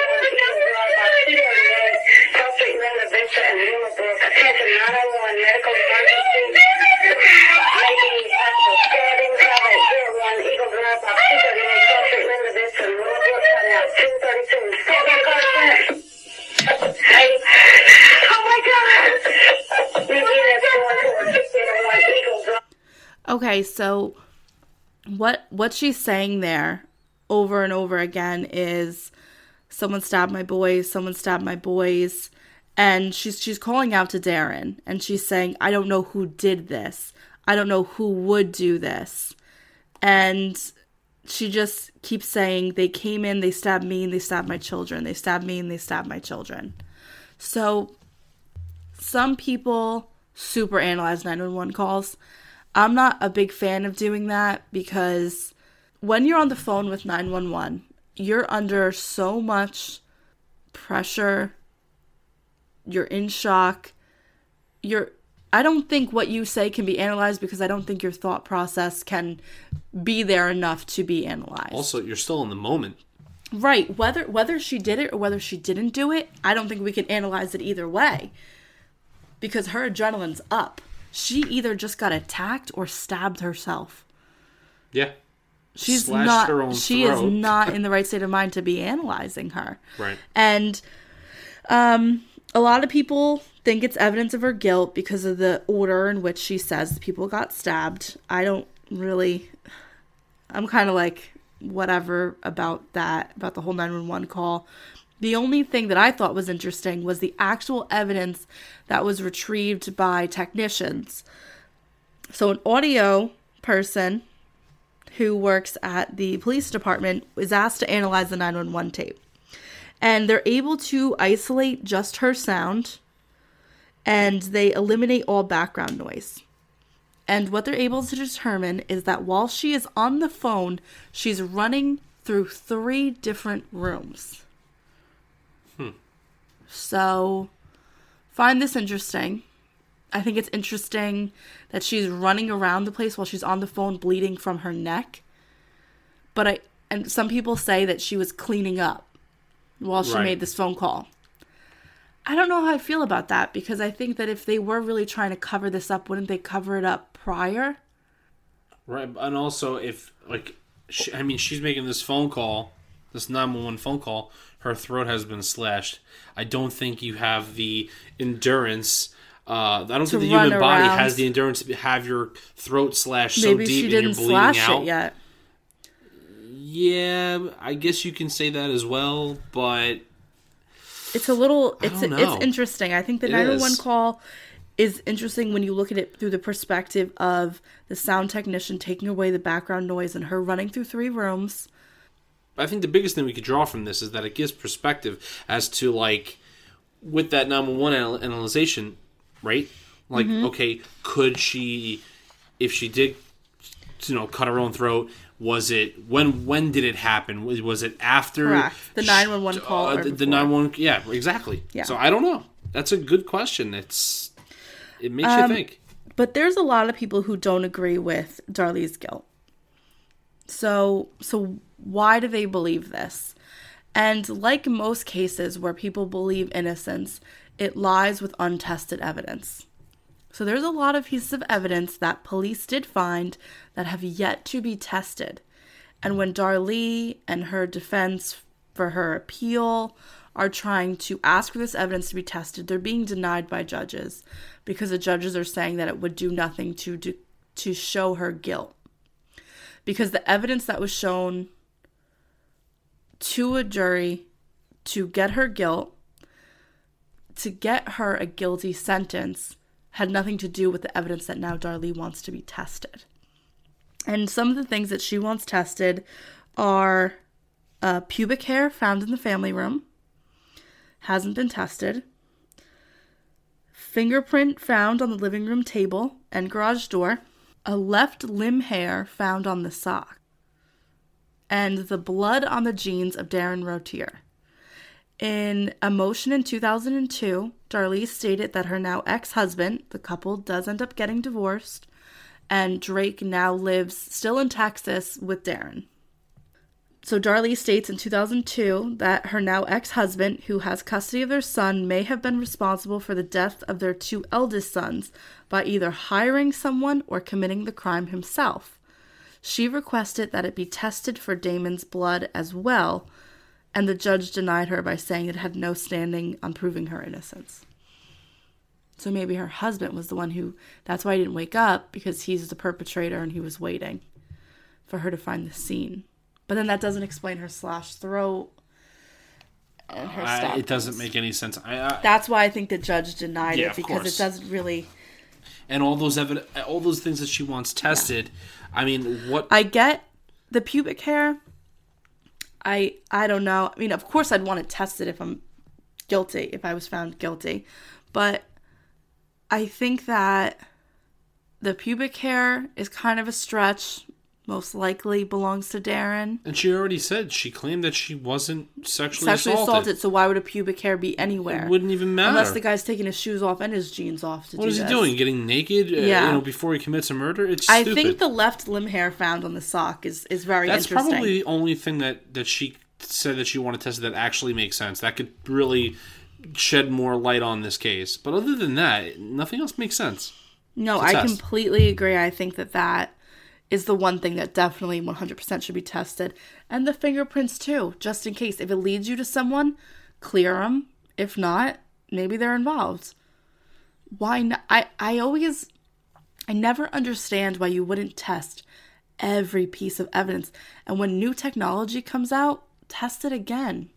911 medical emergency. Making possible stabbing. 5801 Eagle Drive. Hospital. Getting close treatment to this. Coming out 232. Stand by. Oh my God. You get it, 44601 Eagle Drive. Okay, so what what she's saying there over and over again is someone stabbed my boys, someone stabbed my boys, and she's she's calling out to Darin and she's saying I don't know who did this. I don't know who would do this. And she just keeps saying they came in, they stabbed me, and they stabbed my children. They stabbed me and they stabbed my children. So some people super analyze 911 calls. I'm not a big fan of doing that because when you're on the phone with 911, you're under so much pressure. You're in shock. You're I don't think what you say can be analyzed because I don't think your thought process can be there enough to be analyzed. Also, you're still in the moment. Right, whether whether she did it or whether she didn't do it, I don't think we can analyze it either way. Because her adrenaline's up. She either just got attacked or stabbed herself. Yeah. She's Slashed not her own she is not in the right state of mind to be analyzing her. Right. And um a lot of people think it's evidence of her guilt because of the order in which she says people got stabbed. I don't really I'm kind of like whatever about that, about the whole 911 call. The only thing that I thought was interesting was the actual evidence that was retrieved by technicians. So, an audio person who works at the police department is asked to analyze the 911 tape. And they're able to isolate just her sound and they eliminate all background noise. And what they're able to determine is that while she is on the phone, she's running through three different rooms. Hmm. So, find this interesting. I think it's interesting that she's running around the place while she's on the phone bleeding from her neck. But I and some people say that she was cleaning up. While she Right. made this phone call. I don't know how I feel about that because I think that if they were really trying to cover this up, wouldn't they cover it up prior? Right, and also if like, she, I mean, she's making this phone call, this nine one one phone call. Her throat has been slashed. I don't think you have the endurance. Uh, I don't think the human body has the endurance to have your throat slashed Maybe so deep and you're bleeding out. it yet. Yeah, I guess you can say that as well, but It's a little it's it's interesting. I think the It 911 call is interesting when you look at it through the perspective of the sound technician taking away the background noise and her running through three rooms. I think the biggest thing we could draw from this is that it gives perspective as to like with that 911 anal- analyzation, right? Like, Mhm. okay, could she, if she did, you know, cut her own throat? Was it when? When did it happen? Was, was it after Correct. The 911 call Uh, the, the before. 911. Yeah, exactly. Yeah. So I don't know. That's a good question. It's it makes Um, you think. But there's a lot of people who don't agree with Darlie's guilt. So so why do they believe this? And like most cases where people believe innocence, it lies with untested evidence. So there's a lot of pieces of evidence that police did find that have yet to be tested. And when Darlie and her defense for her appeal are trying to ask for this evidence to be tested, they're being denied by judges because the judges are saying that it would do nothing to do, to show her guilt. Because the evidence that was shown to a jury to get her guilt, to get her a guilty sentence, had nothing to do with the evidence that now Darlie wants to be tested. And some of the things that she wants tested are uh, pubic hair found in the family room, hasn't been tested, fingerprint found on the living room table and garage door, a left limb hair found on the sock, and the blood on the jeans of Darin Routier. In a motion in 2002, Darlie stated that her now ex husband, the couple does end up getting divorced, and Drake now lives still in Texas with Darin. So Darlie states in 2002 that her now ex-husband, who has custody of their son, may have been responsible for the death of their two eldest sons by either hiring someone or committing the crime himself. She requested that it be tested for Damon's blood as well, and the judge denied her by saying it had no standing on proving her innocence. So maybe her husband was the one who that's why he didn't wake up because he's the perpetrator and he was waiting for her to find the scene. But then that doesn't explain her slashed throat and her I, It doesn't make any sense. I, I, That's why I think the judge denied Yeah, it because it doesn't really. and all those evidence, all those things that she wants tested. I mean, what? I get the pubic hair. I I don't know. I mean, of course, I'd want to test it if I'm guilty, if I was found guilty, but I think that the pubic hair is kind of a stretch. Most likely belongs to Darin. And she already said she claimed that she wasn't sexually, Sexually assaulted. assaulted. So why would a pubic hair be anywhere? It wouldn't even matter. Unless the guy's taking his shoes off and his jeans off to What do is he this. doing? Getting naked? uh, Yeah. you know, before he commits a murder? It's I stupid. think the left limb hair found on the sock is is very That's interesting. probably the only thing that that she said that she wanted tested that actually makes sense. That could really shed more light on this case. But other than that, nothing else makes sense. No, I test. completely agree. I think that that is the one thing that definitely 100% should be tested. And the fingerprints too, just in case. If it leads you to someone, clear them. If not, maybe they're involved. Why not? I, I always, I never understand why you wouldn't test every piece of evidence. And when new technology comes out, test it again.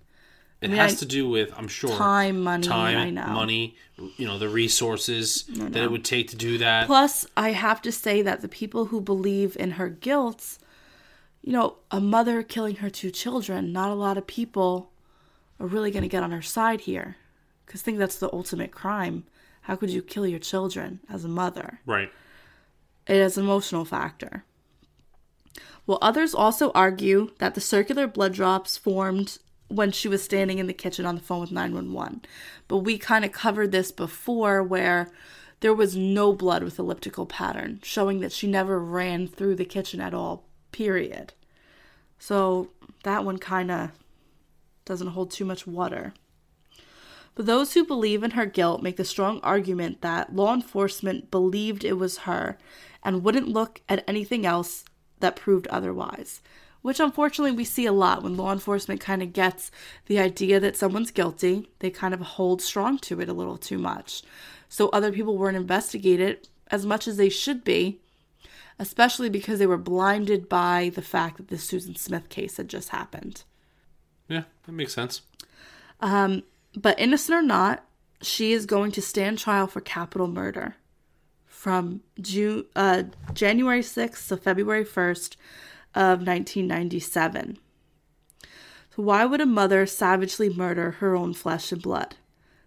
It I mean, has I- to do with, I'm sure, Time, money, time, money, you know, the resources that it would take to do that. Plus, I have to say that the people who believe in her guilt, you know, a mother killing her two children, not a lot of people are really going to get on her side here. Because think that's the ultimate crime. How could you kill your children as a mother? right. It is an emotional factor. Well, others also argue that the circular blood drops formed when she was standing in the kitchen on the phone with 911. But we kind of covered this before where there was no blood with elliptical pattern, showing that she never ran through the kitchen at all, period. So that one kind of doesn't hold too much water. But those who believe in her guilt make the strong argument that law enforcement believed it was her and wouldn't look at anything else that proved otherwise. Which unfortunately we see a lot when law enforcement kind of gets the idea that someone's guilty, they kind of hold strong to it a little too much. So other people weren't investigated as much as they should be, especially because they were blinded by the fact that the Susan Smith case had just happened. Yeah, that makes sense. But innocent or not, she is going to stand trial for capital murder from June, uh, January 6th to February 1st of 1997. So why would a mother savagely murder her own flesh and blood?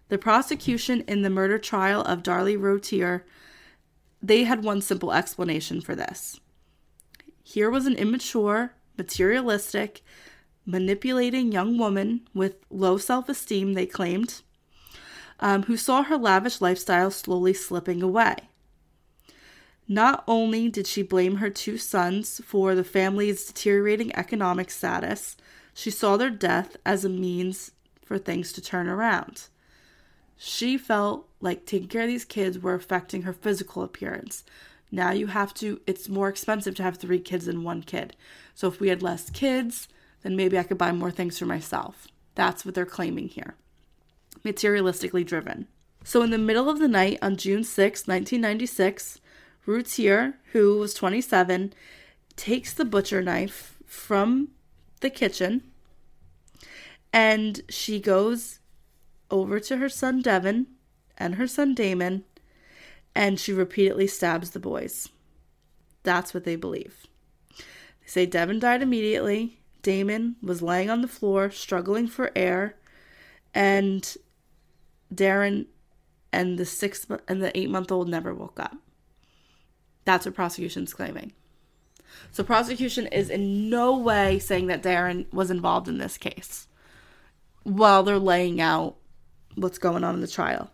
The prosecution in the murder trial of Darlie Routier, they had one simple explanation for this. Here was an immature, materialistic, manipulating young woman with low self esteem, they claimed, um, who saw her lavish lifestyle slowly slipping away. Not only did she blame her two sons for the family's deteriorating economic status, she saw their death as a means for things to turn around. She felt like taking care of these kids were affecting her physical appearance. Now you have to, it's more expensive to have three kids than one kid. So if we had less kids, then maybe I could buy more things for myself. That's what they're claiming here. Materialistically driven. So in the middle of the night on June 6, 1996, Routier, who was 27, takes the butcher knife from the kitchen and she goes over to her son Devin and her son Damon and she repeatedly stabs the boys. That's what they believe. They say Devin died immediately. Damon was laying on the floor, struggling for air, and Darin and the six and the eight month old never woke up. That's what prosecution's claiming. So prosecution is in no way saying that Darin was involved in this case while they're laying out what's going on in the trial.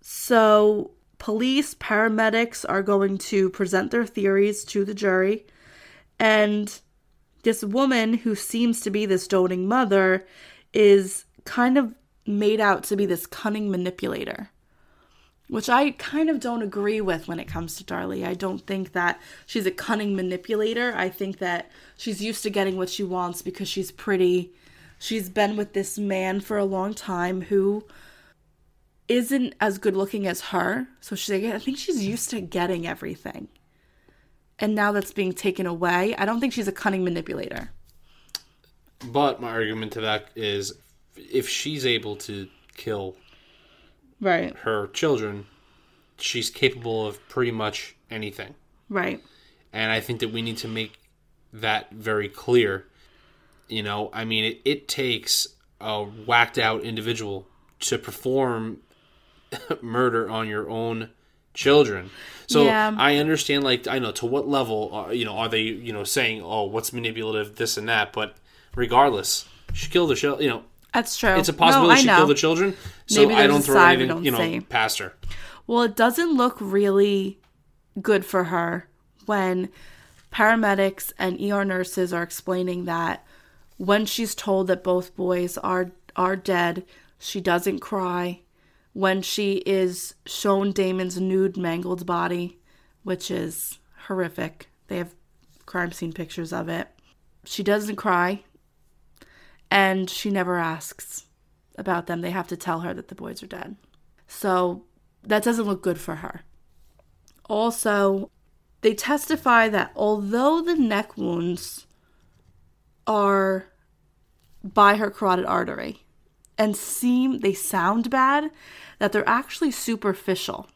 So police, paramedics are going to present their theories to the jury and this woman who seems to be this doting mother is kind of made out to be this cunning manipulator which I kind of don't agree with when it comes to Darlie. I don't think that she's a cunning manipulator. I think that she's used to getting what she wants because she's pretty. She's been with this man for a long time who isn't as good looking as her. So she, I think she's used to getting everything. And now that's being taken away. I don't think she's a cunning manipulator. But my argument to that is if she's able to kill Right. her children, she's capable of pretty much anything. Right. And I think that we need to make that very clear. You know, I mean, it, it takes a whacked out individual to perform murder on your own children. So Yeah. I understand, like, I know to what level, uh, you know, are they, you know, saying, oh, what's manipulative, this and that. But regardless, she killed the child, you know, That's true. it's a possibility no, she know. killed the children. So Maybe I don't throw anything, don't you know, say. past her. Well, it doesn't look really good for her when paramedics and ER nurses are explaining that when she's told that both boys are are dead, she doesn't cry. When she is shown Damon's nude mangled body, which is horrific. They have crime scene pictures of it. She doesn't cry and she never asks about them. They have to tell her that the boys are dead. So that doesn't look good for her. Also, they testify that although the neck wounds are by her carotid artery and seem they sound bad, that they're actually superficial.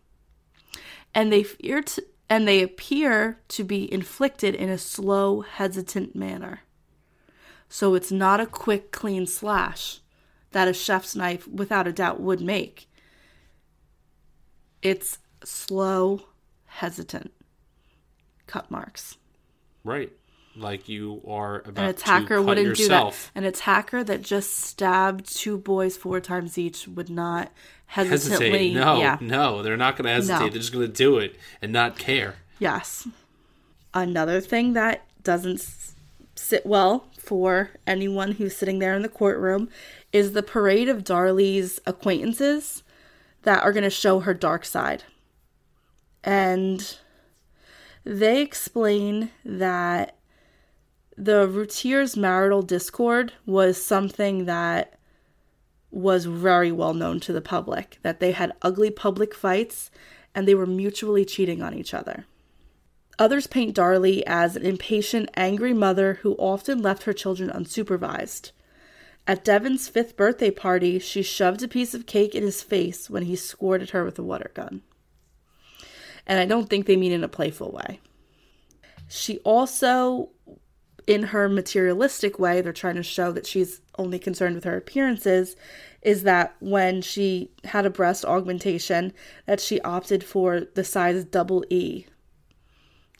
And they fear to, and they appear to be inflicted in a slow, hesitant manner. So it's not a quick, clean slash that a chef's knife, without a doubt, would make. It's slow, hesitant cut marks. Right. Like you are about An attacker wouldn't yourself. do that. An attacker that just stabbed two boys four times each would not hesitantly. Hesitate. No, yeah. no, they're not going to hesitate. No. They're just going to do it and not care. Yes. Another thing that doesn't sit well for anyone who's sitting there in the courtroom is the parade of Darlie's acquaintances that are going to show her dark side. And they explain that the Routiers' marital discord was something that was very well known to the public, that they had ugly public fights and they were mutually cheating on each other. Others paint Darlie as an impatient, angry mother who often left her children unsupervised. At Devin's fifth birthday party, she shoved a piece of cake in his face when he squirted her with a water gun. And I don't think they mean in a playful way. She also, in her materialistic way, they're trying to show that she's only concerned with her appearances, is that when she had a breast augmentation, that she opted for the size double E.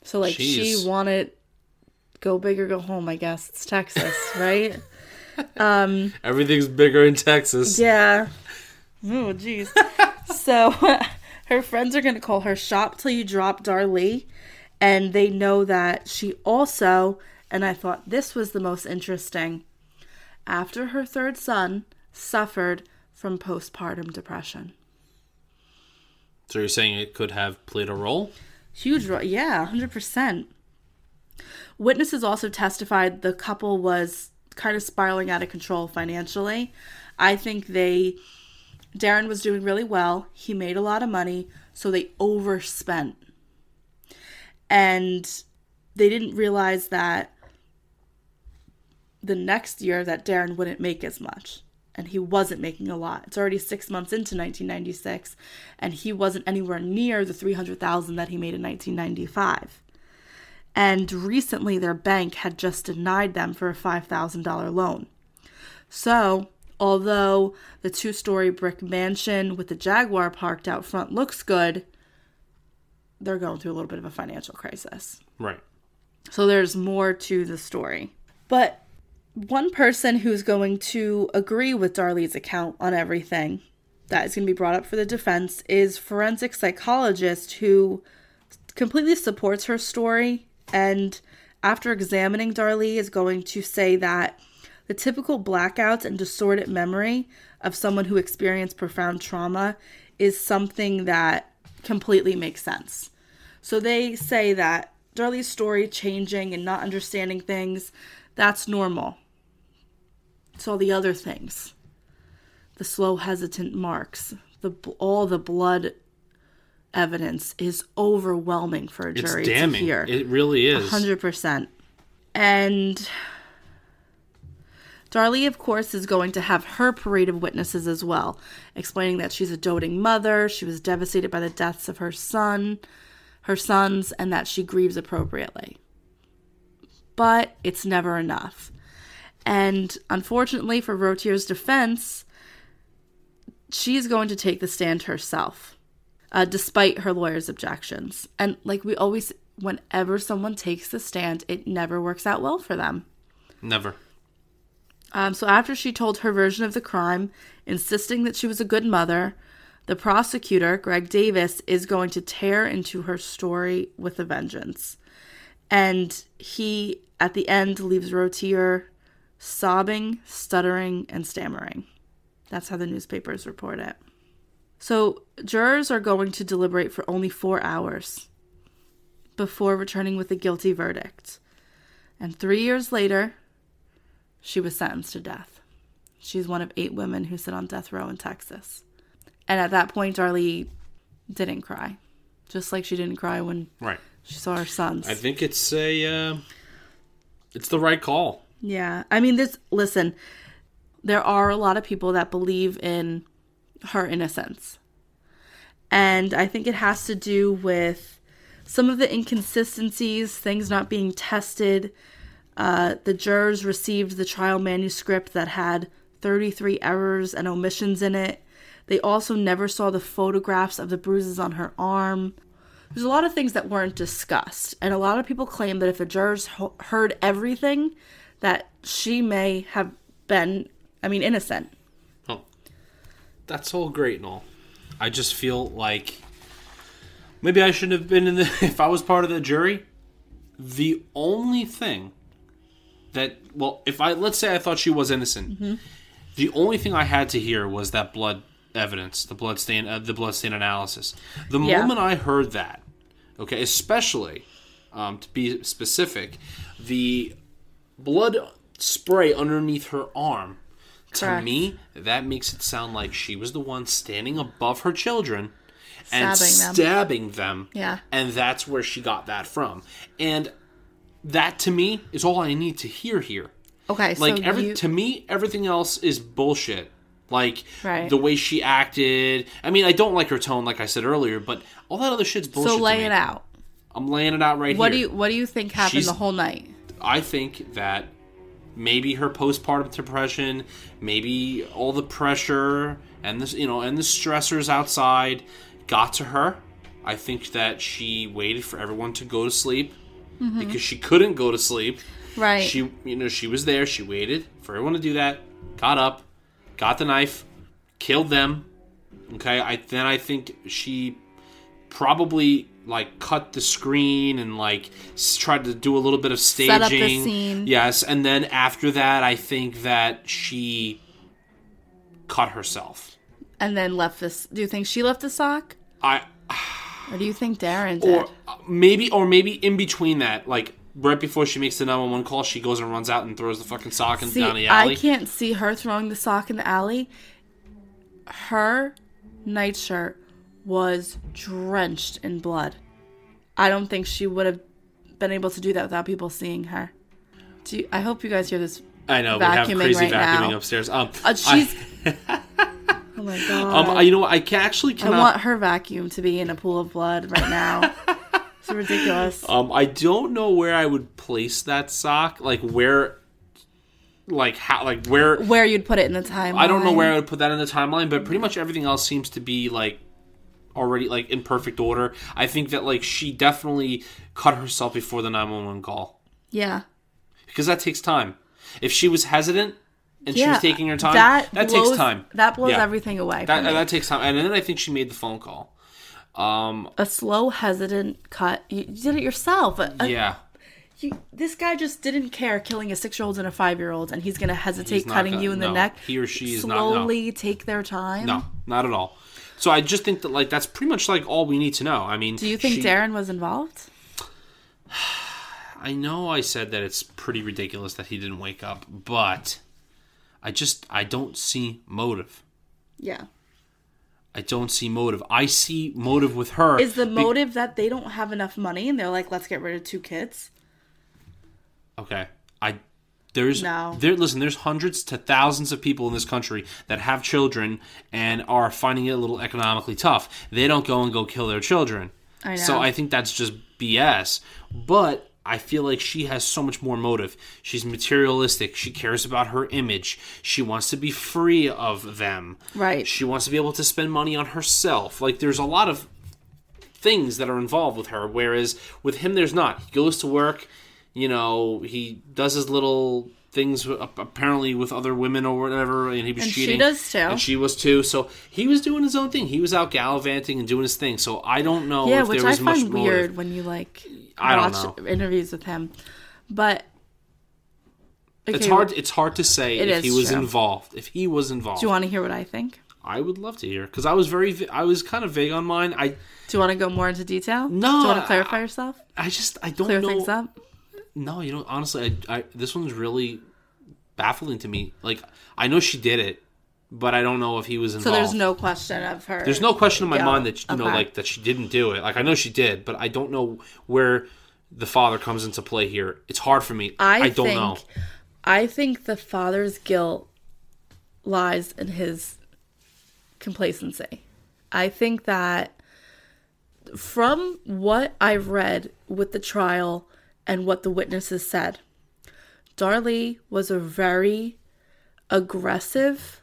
So like she Jeez. wanted go big or go home, I guess. It's Texas, right? Um, Everything's bigger in Texas. Yeah. Oh, jeez. so her friends are going to call her Shop Till You Drop Darlie. And they know that she also, and I thought this was the most interesting, after her third son, suffered from postpartum depression. So you're saying it could have played a role? Huge, ro- yeah, 100%. Witnesses also testified the couple was kind of spiraling out of control financially. I think they, Darin was doing really well. He made a lot of money, so they overspent. And they didn't realize that the next year that Darin wouldn't make as much. And he wasn't making a lot. It's already six months into 1996, and he wasn't anywhere near the 300,000 that he made in 1995. And recently, their bank had just denied them for a $5,000 loan. So, although the two story brick mansion with the Jaguar parked out front looks good, they're going through a little bit of a financial crisis. Right. So there's more to the story. But one person who's going to agree with Darlie's account on everything that is going to be brought up for the defense is forensic psychologist who completely supports her story and after examining Darlie is going to say that the typical blackouts and distorted memory of someone who experienced profound trauma is something that completely makes sense. So they say that Darlie's story changing and not understanding things, that's normal. It's all the other things. The slow hesitant marks, the all the blood evidence is overwhelming for a It's jury to damning. hear. It really is. Hundred percent. And Darlie, of course, is going to have her parade of witnesses as well, explaining that she's a doting mother, she was devastated by the deaths of her son, her sons, and that she grieves appropriately. But it's never enough. And unfortunately for Routier's defense, she's going to take the stand herself, uh, despite her lawyer's objections. And like we always, whenever someone takes the stand, it never works out well for them. Never. Um, so after she told her version of the crime, insisting that she was a good mother, the prosecutor, Greg Davis, is going to tear into her story with a vengeance. And he, at the end, leaves Routier sobbing, stuttering, and stammering. That's how the newspapers report it. So, jurors are going to deliberate for only four hours before returning with a guilty verdict. And three years later, she was sentenced to death. She's one of eight women who sit on death row in Texas. And at that point, Darlie didn't cry, just like she didn't cry when Right. she saw her sons. I think it's a uh, it's the right call. Yeah. I mean, this, listen, there are a lot of people that believe in her innocence. And I think it has to do with some of the inconsistencies, things not being tested. Uh, the jurors received the trial manuscript that had 33 errors and omissions in it. They also never saw the photographs of the bruises on her arm. There's a lot of things that weren't discussed. And a lot of people claim that if the jurors ho- heard everything, that she may have been, I mean, innocent. Oh, that's all great and all. I just feel like maybe I shouldn't have been in the. If I was part of the jury, the only thing that well, if I let's say I thought she was innocent, the only thing I had to hear was that blood evidence, the blood stain, uh, the blood stain analysis. The Yeah. moment I heard that, okay, especially um, to be specific, the blood spray underneath her arm. To me, that makes it sound like she was the one standing above her children and Stabbing them. stabbing them. Yeah. And that's where she got that from. And that to me is all I need to hear here. Okay, Like so every you, to me, everything else is bullshit. Like Right. the way she acted. I mean, I don't like her tone, like I said earlier, but all that other shit's bullshit. so lay it out. I'm laying it out right here. What do you What do you think happened She's- the whole night? I think that maybe her postpartum depression, maybe all the pressure and this, you know, and the stressors outside got to her. I think that she waited for everyone to go to sleep because she couldn't go to sleep. Mm-hmm. Right. She, you know, she was there. She waited for everyone to do that. Got up, got the knife, killed them. Okay. I then I think she probably like cut the screen and like s- tried to do a little bit of staging. Set up the scene. Yes, and then after that, I think that she cut herself. and then left this. Do you think she left the sock, I or do you think Darin did? or uh, maybe or maybe in between that, like right before she makes the nine one one call, she goes and runs out and throws the fucking sock in, See, down the alley. I can't see her throwing the sock in the alley. Her nightshirt was drenched in blood. I don't think she would have been able to do that without people seeing her. Do you, I hope you guys hear this. I know we have crazy right vacuuming now. upstairs. Um, Uh, she's. I, oh my god! um, you know what? I can actually I want her vacuum to be in a pool of blood right now. it's ridiculous. Um, I don't know where I would place that sock. Like where, like how, like where. Where you'd put it in the timeline? I don't know where I would put that in the timeline, but pretty much everything else seems to be like already like in perfect order. I think that like she definitely cut herself before the nine one one call Yeah. because that takes time. If she was hesitant and she was taking her time, that that, blows- takes time. that blows Yeah. everything away That that takes time, and then I think she made the phone call. Um, A slow, hesitant cut. You, did it yourself. A- a- yeah. you, this guy just didn't care killing a six-year-old and a five-year-old, and he's gonna hesitate He's cutting gonna- you in the neck. he or she is not- no. slowly take their time. No, not at all. So I just think that like that's pretty much like all we need to know. I mean, Do you think she- Darin was involved? I know I said that it's pretty ridiculous that he didn't wake up, but I just I don't see motive. Yeah. I don't see motive. I see motive with her. Is the be- motive that they don't have enough money and they're like, let's get rid of two kids? okay? I there's No. there. Listen, there's hundreds to thousands of people in this country that have children and are finding it a little economically tough. They don't go and go kill their children. I So. I think that's just BS. But I feel like she has so much more motive. She's materialistic. She cares about her image. She wants to be free of them. Right. She wants to be able to spend money on herself. Like there's a lot of things that are involved with her whereas with him there's not. He goes to work, you know, he does his little things apparently with other women or whatever and he was And she does too. and she was too so he was doing his own thing he was out gallivanting and doing his thing so i don't know yeah, if which there I was much find weird when you like I don't watch know. interviews with him. But It's hard. It's hard to say if he was true. involved. If he was involved, Do you want to hear what I think? I would love to hear because I was very. I was kind of vague on mine. I. Do you want to go more into detail? No, Do you want to clarify yourself? I just. I don't Clear know. things up? No, you know. Honestly, I, I. This one's really baffling to me. Like I know she did it, but I don't know if he was involved. So there's no question of her. There's no question in my Yeah, mind that you know, like that she didn't do it. Like I know she did, but I don't know where the father comes into play here. It's hard for me. I, I, don't think, know. I think the father's guilt lies in his complacency. I think that from what I've read with the trial and what the witnesses said, Darlie was a very aggressive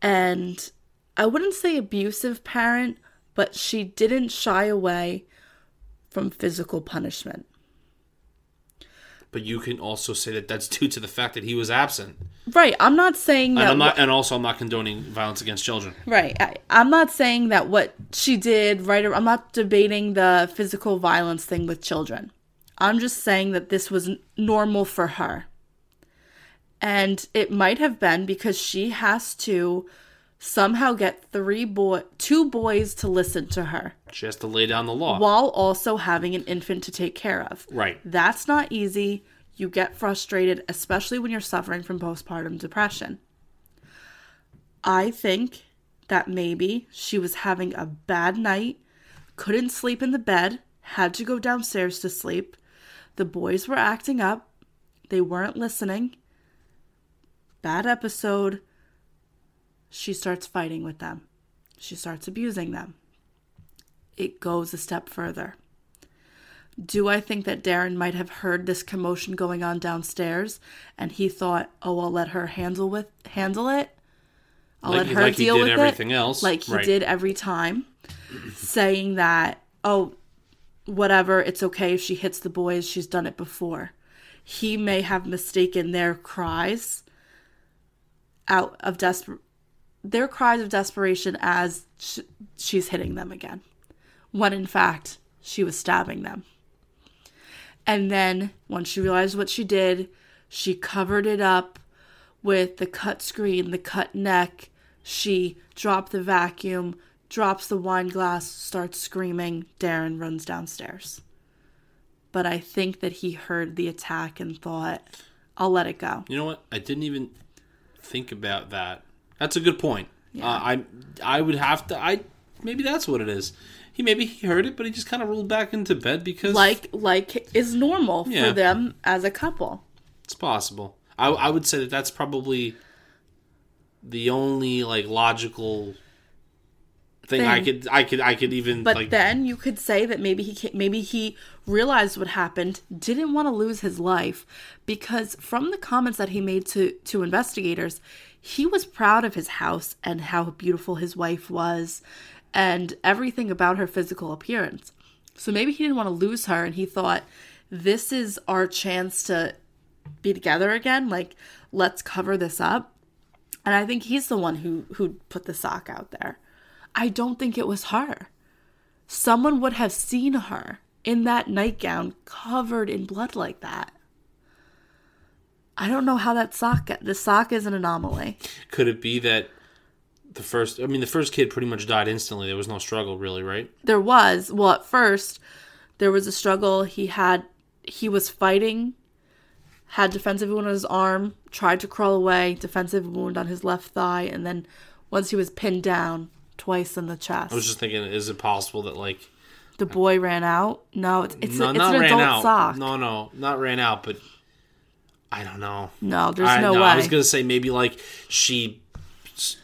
and I wouldn't say abusive parent, but she didn't shy away from physical punishment. But you can also say that that's due to the fact that he was absent. Right. I'm not saying that And I'm not, and also I'm not condoning violence against children. Right. I, I'm not saying that what she did, right? I'm not debating the physical violence thing with children. I'm just saying that this was normal for her. And it might have been because she has to somehow get three boy two boys to listen to her She has to lay down the law. while also having an infant to take care of. Right. That's not easy. You get frustrated, especially when you're suffering from postpartum depression. I think that maybe she was having a bad night, couldn't sleep in the bed, had to go downstairs to sleep. The boys were acting up, they weren't listening. Bad episode. She starts fighting with them, she starts abusing them. It goes a step further. Do I think that Darin might have heard this commotion going on downstairs and he thought, "Oh, I'll let her handle with handle it. I'll Like- let her like he deal did with everything it." else. like he Right. did every time, saying that, "Oh, whatever, it's okay if she hits the boys. She's done it before." He may have mistaken their cries out of desper their cries of desperation as sh- she's hitting them again, when in fact she was stabbing them. And then once she realized what she did, she covered it up with the cut screen, the cut neck. She dropped the vacuum, drops the wine glass, starts screaming. Darin runs downstairs. But I think that he heard the attack and thought, I'll let it go. You know what? I didn't even think about that. That's a good point. Uh, I I would have to. I maybe that's what it is. He maybe he heard it, but he just kind of rolled back into bed because Like like is normal Yeah. for them as a couple. it's possible. I I would say that that's probably the only like logical thing, I could I could I could even But like then you could say that maybe he maybe he realized what happened, didn't want to lose his life because from the comments that he made to to investigators, he was proud of his house and how beautiful his wife was and everything about her physical appearance. So maybe he didn't want to lose her and he thought this is our chance to be together again, like let's cover this up. And I think he's the one who who put the sock out there. I don't think it was her. Someone would have seen her in that nightgown covered in blood like that. I don't know how that sock the sock is an anomaly. could it be that the first I mean the first kid pretty much died instantly. There was no struggle really, right? There was, well, at first, there was a struggle. He had, he was fighting, had defensive wound on his arm, tried to crawl away, defensive wound on his left thigh, and then once he was pinned down, twice in the chest. I was just thinking, is it possible that like the boy ran out. No, it's it's, no, a, it's not an ran adult out? sock. No, no, not ran out, but I don't know. No, there's I, no, no, way. I was gonna say maybe like she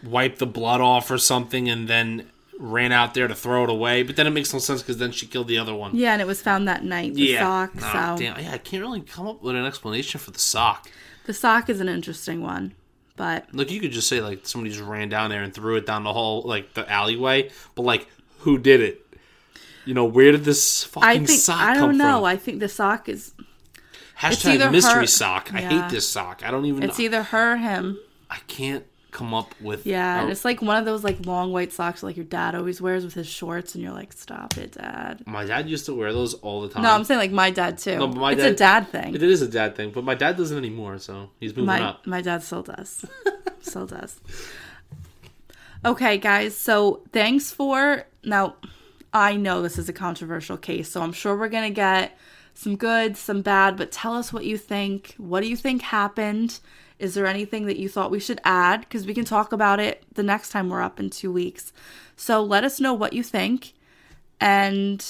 wiped the blood off or something, and then ran out there to throw it away. But then it makes no sense because then she killed the other one. Yeah, and it was found that night. The Yeah. sock. Oh, so damn. Yeah, I can't really come up with an explanation for the sock. the sock is an interesting one, but Like you could just say like somebody just ran down there and threw it down the hall, like the alleyway. But like, who did it? You know, where did this fucking I think sock I don't know. from? I think the sock is Hashtag mystery her- sock. I hate this sock. I don't even. it's know. either her or him. I can't come up with. Yeah, and it's like one of those like long white socks like your dad always wears with his shorts, and you're like, stop it, dad. my dad used to wear those all the time. No, I'm saying like my dad too. No, but my it's dad- a dad thing. It is a dad thing, but my dad doesn't anymore, so he's moving my up. my dad still does still does okay guys so thanks for now i know this is a controversial case so i'm sure we're gonna get some good some bad but tell us what you think what do you think happened is there anything that you thought we should add? Because we can talk about it the next time we're up in two weeks. So let us know what you think. And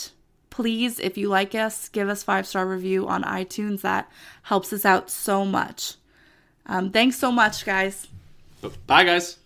please if you like us give us five star review on itunes. That helps us out so much. Um, thanks so much, guys. Bye, guys.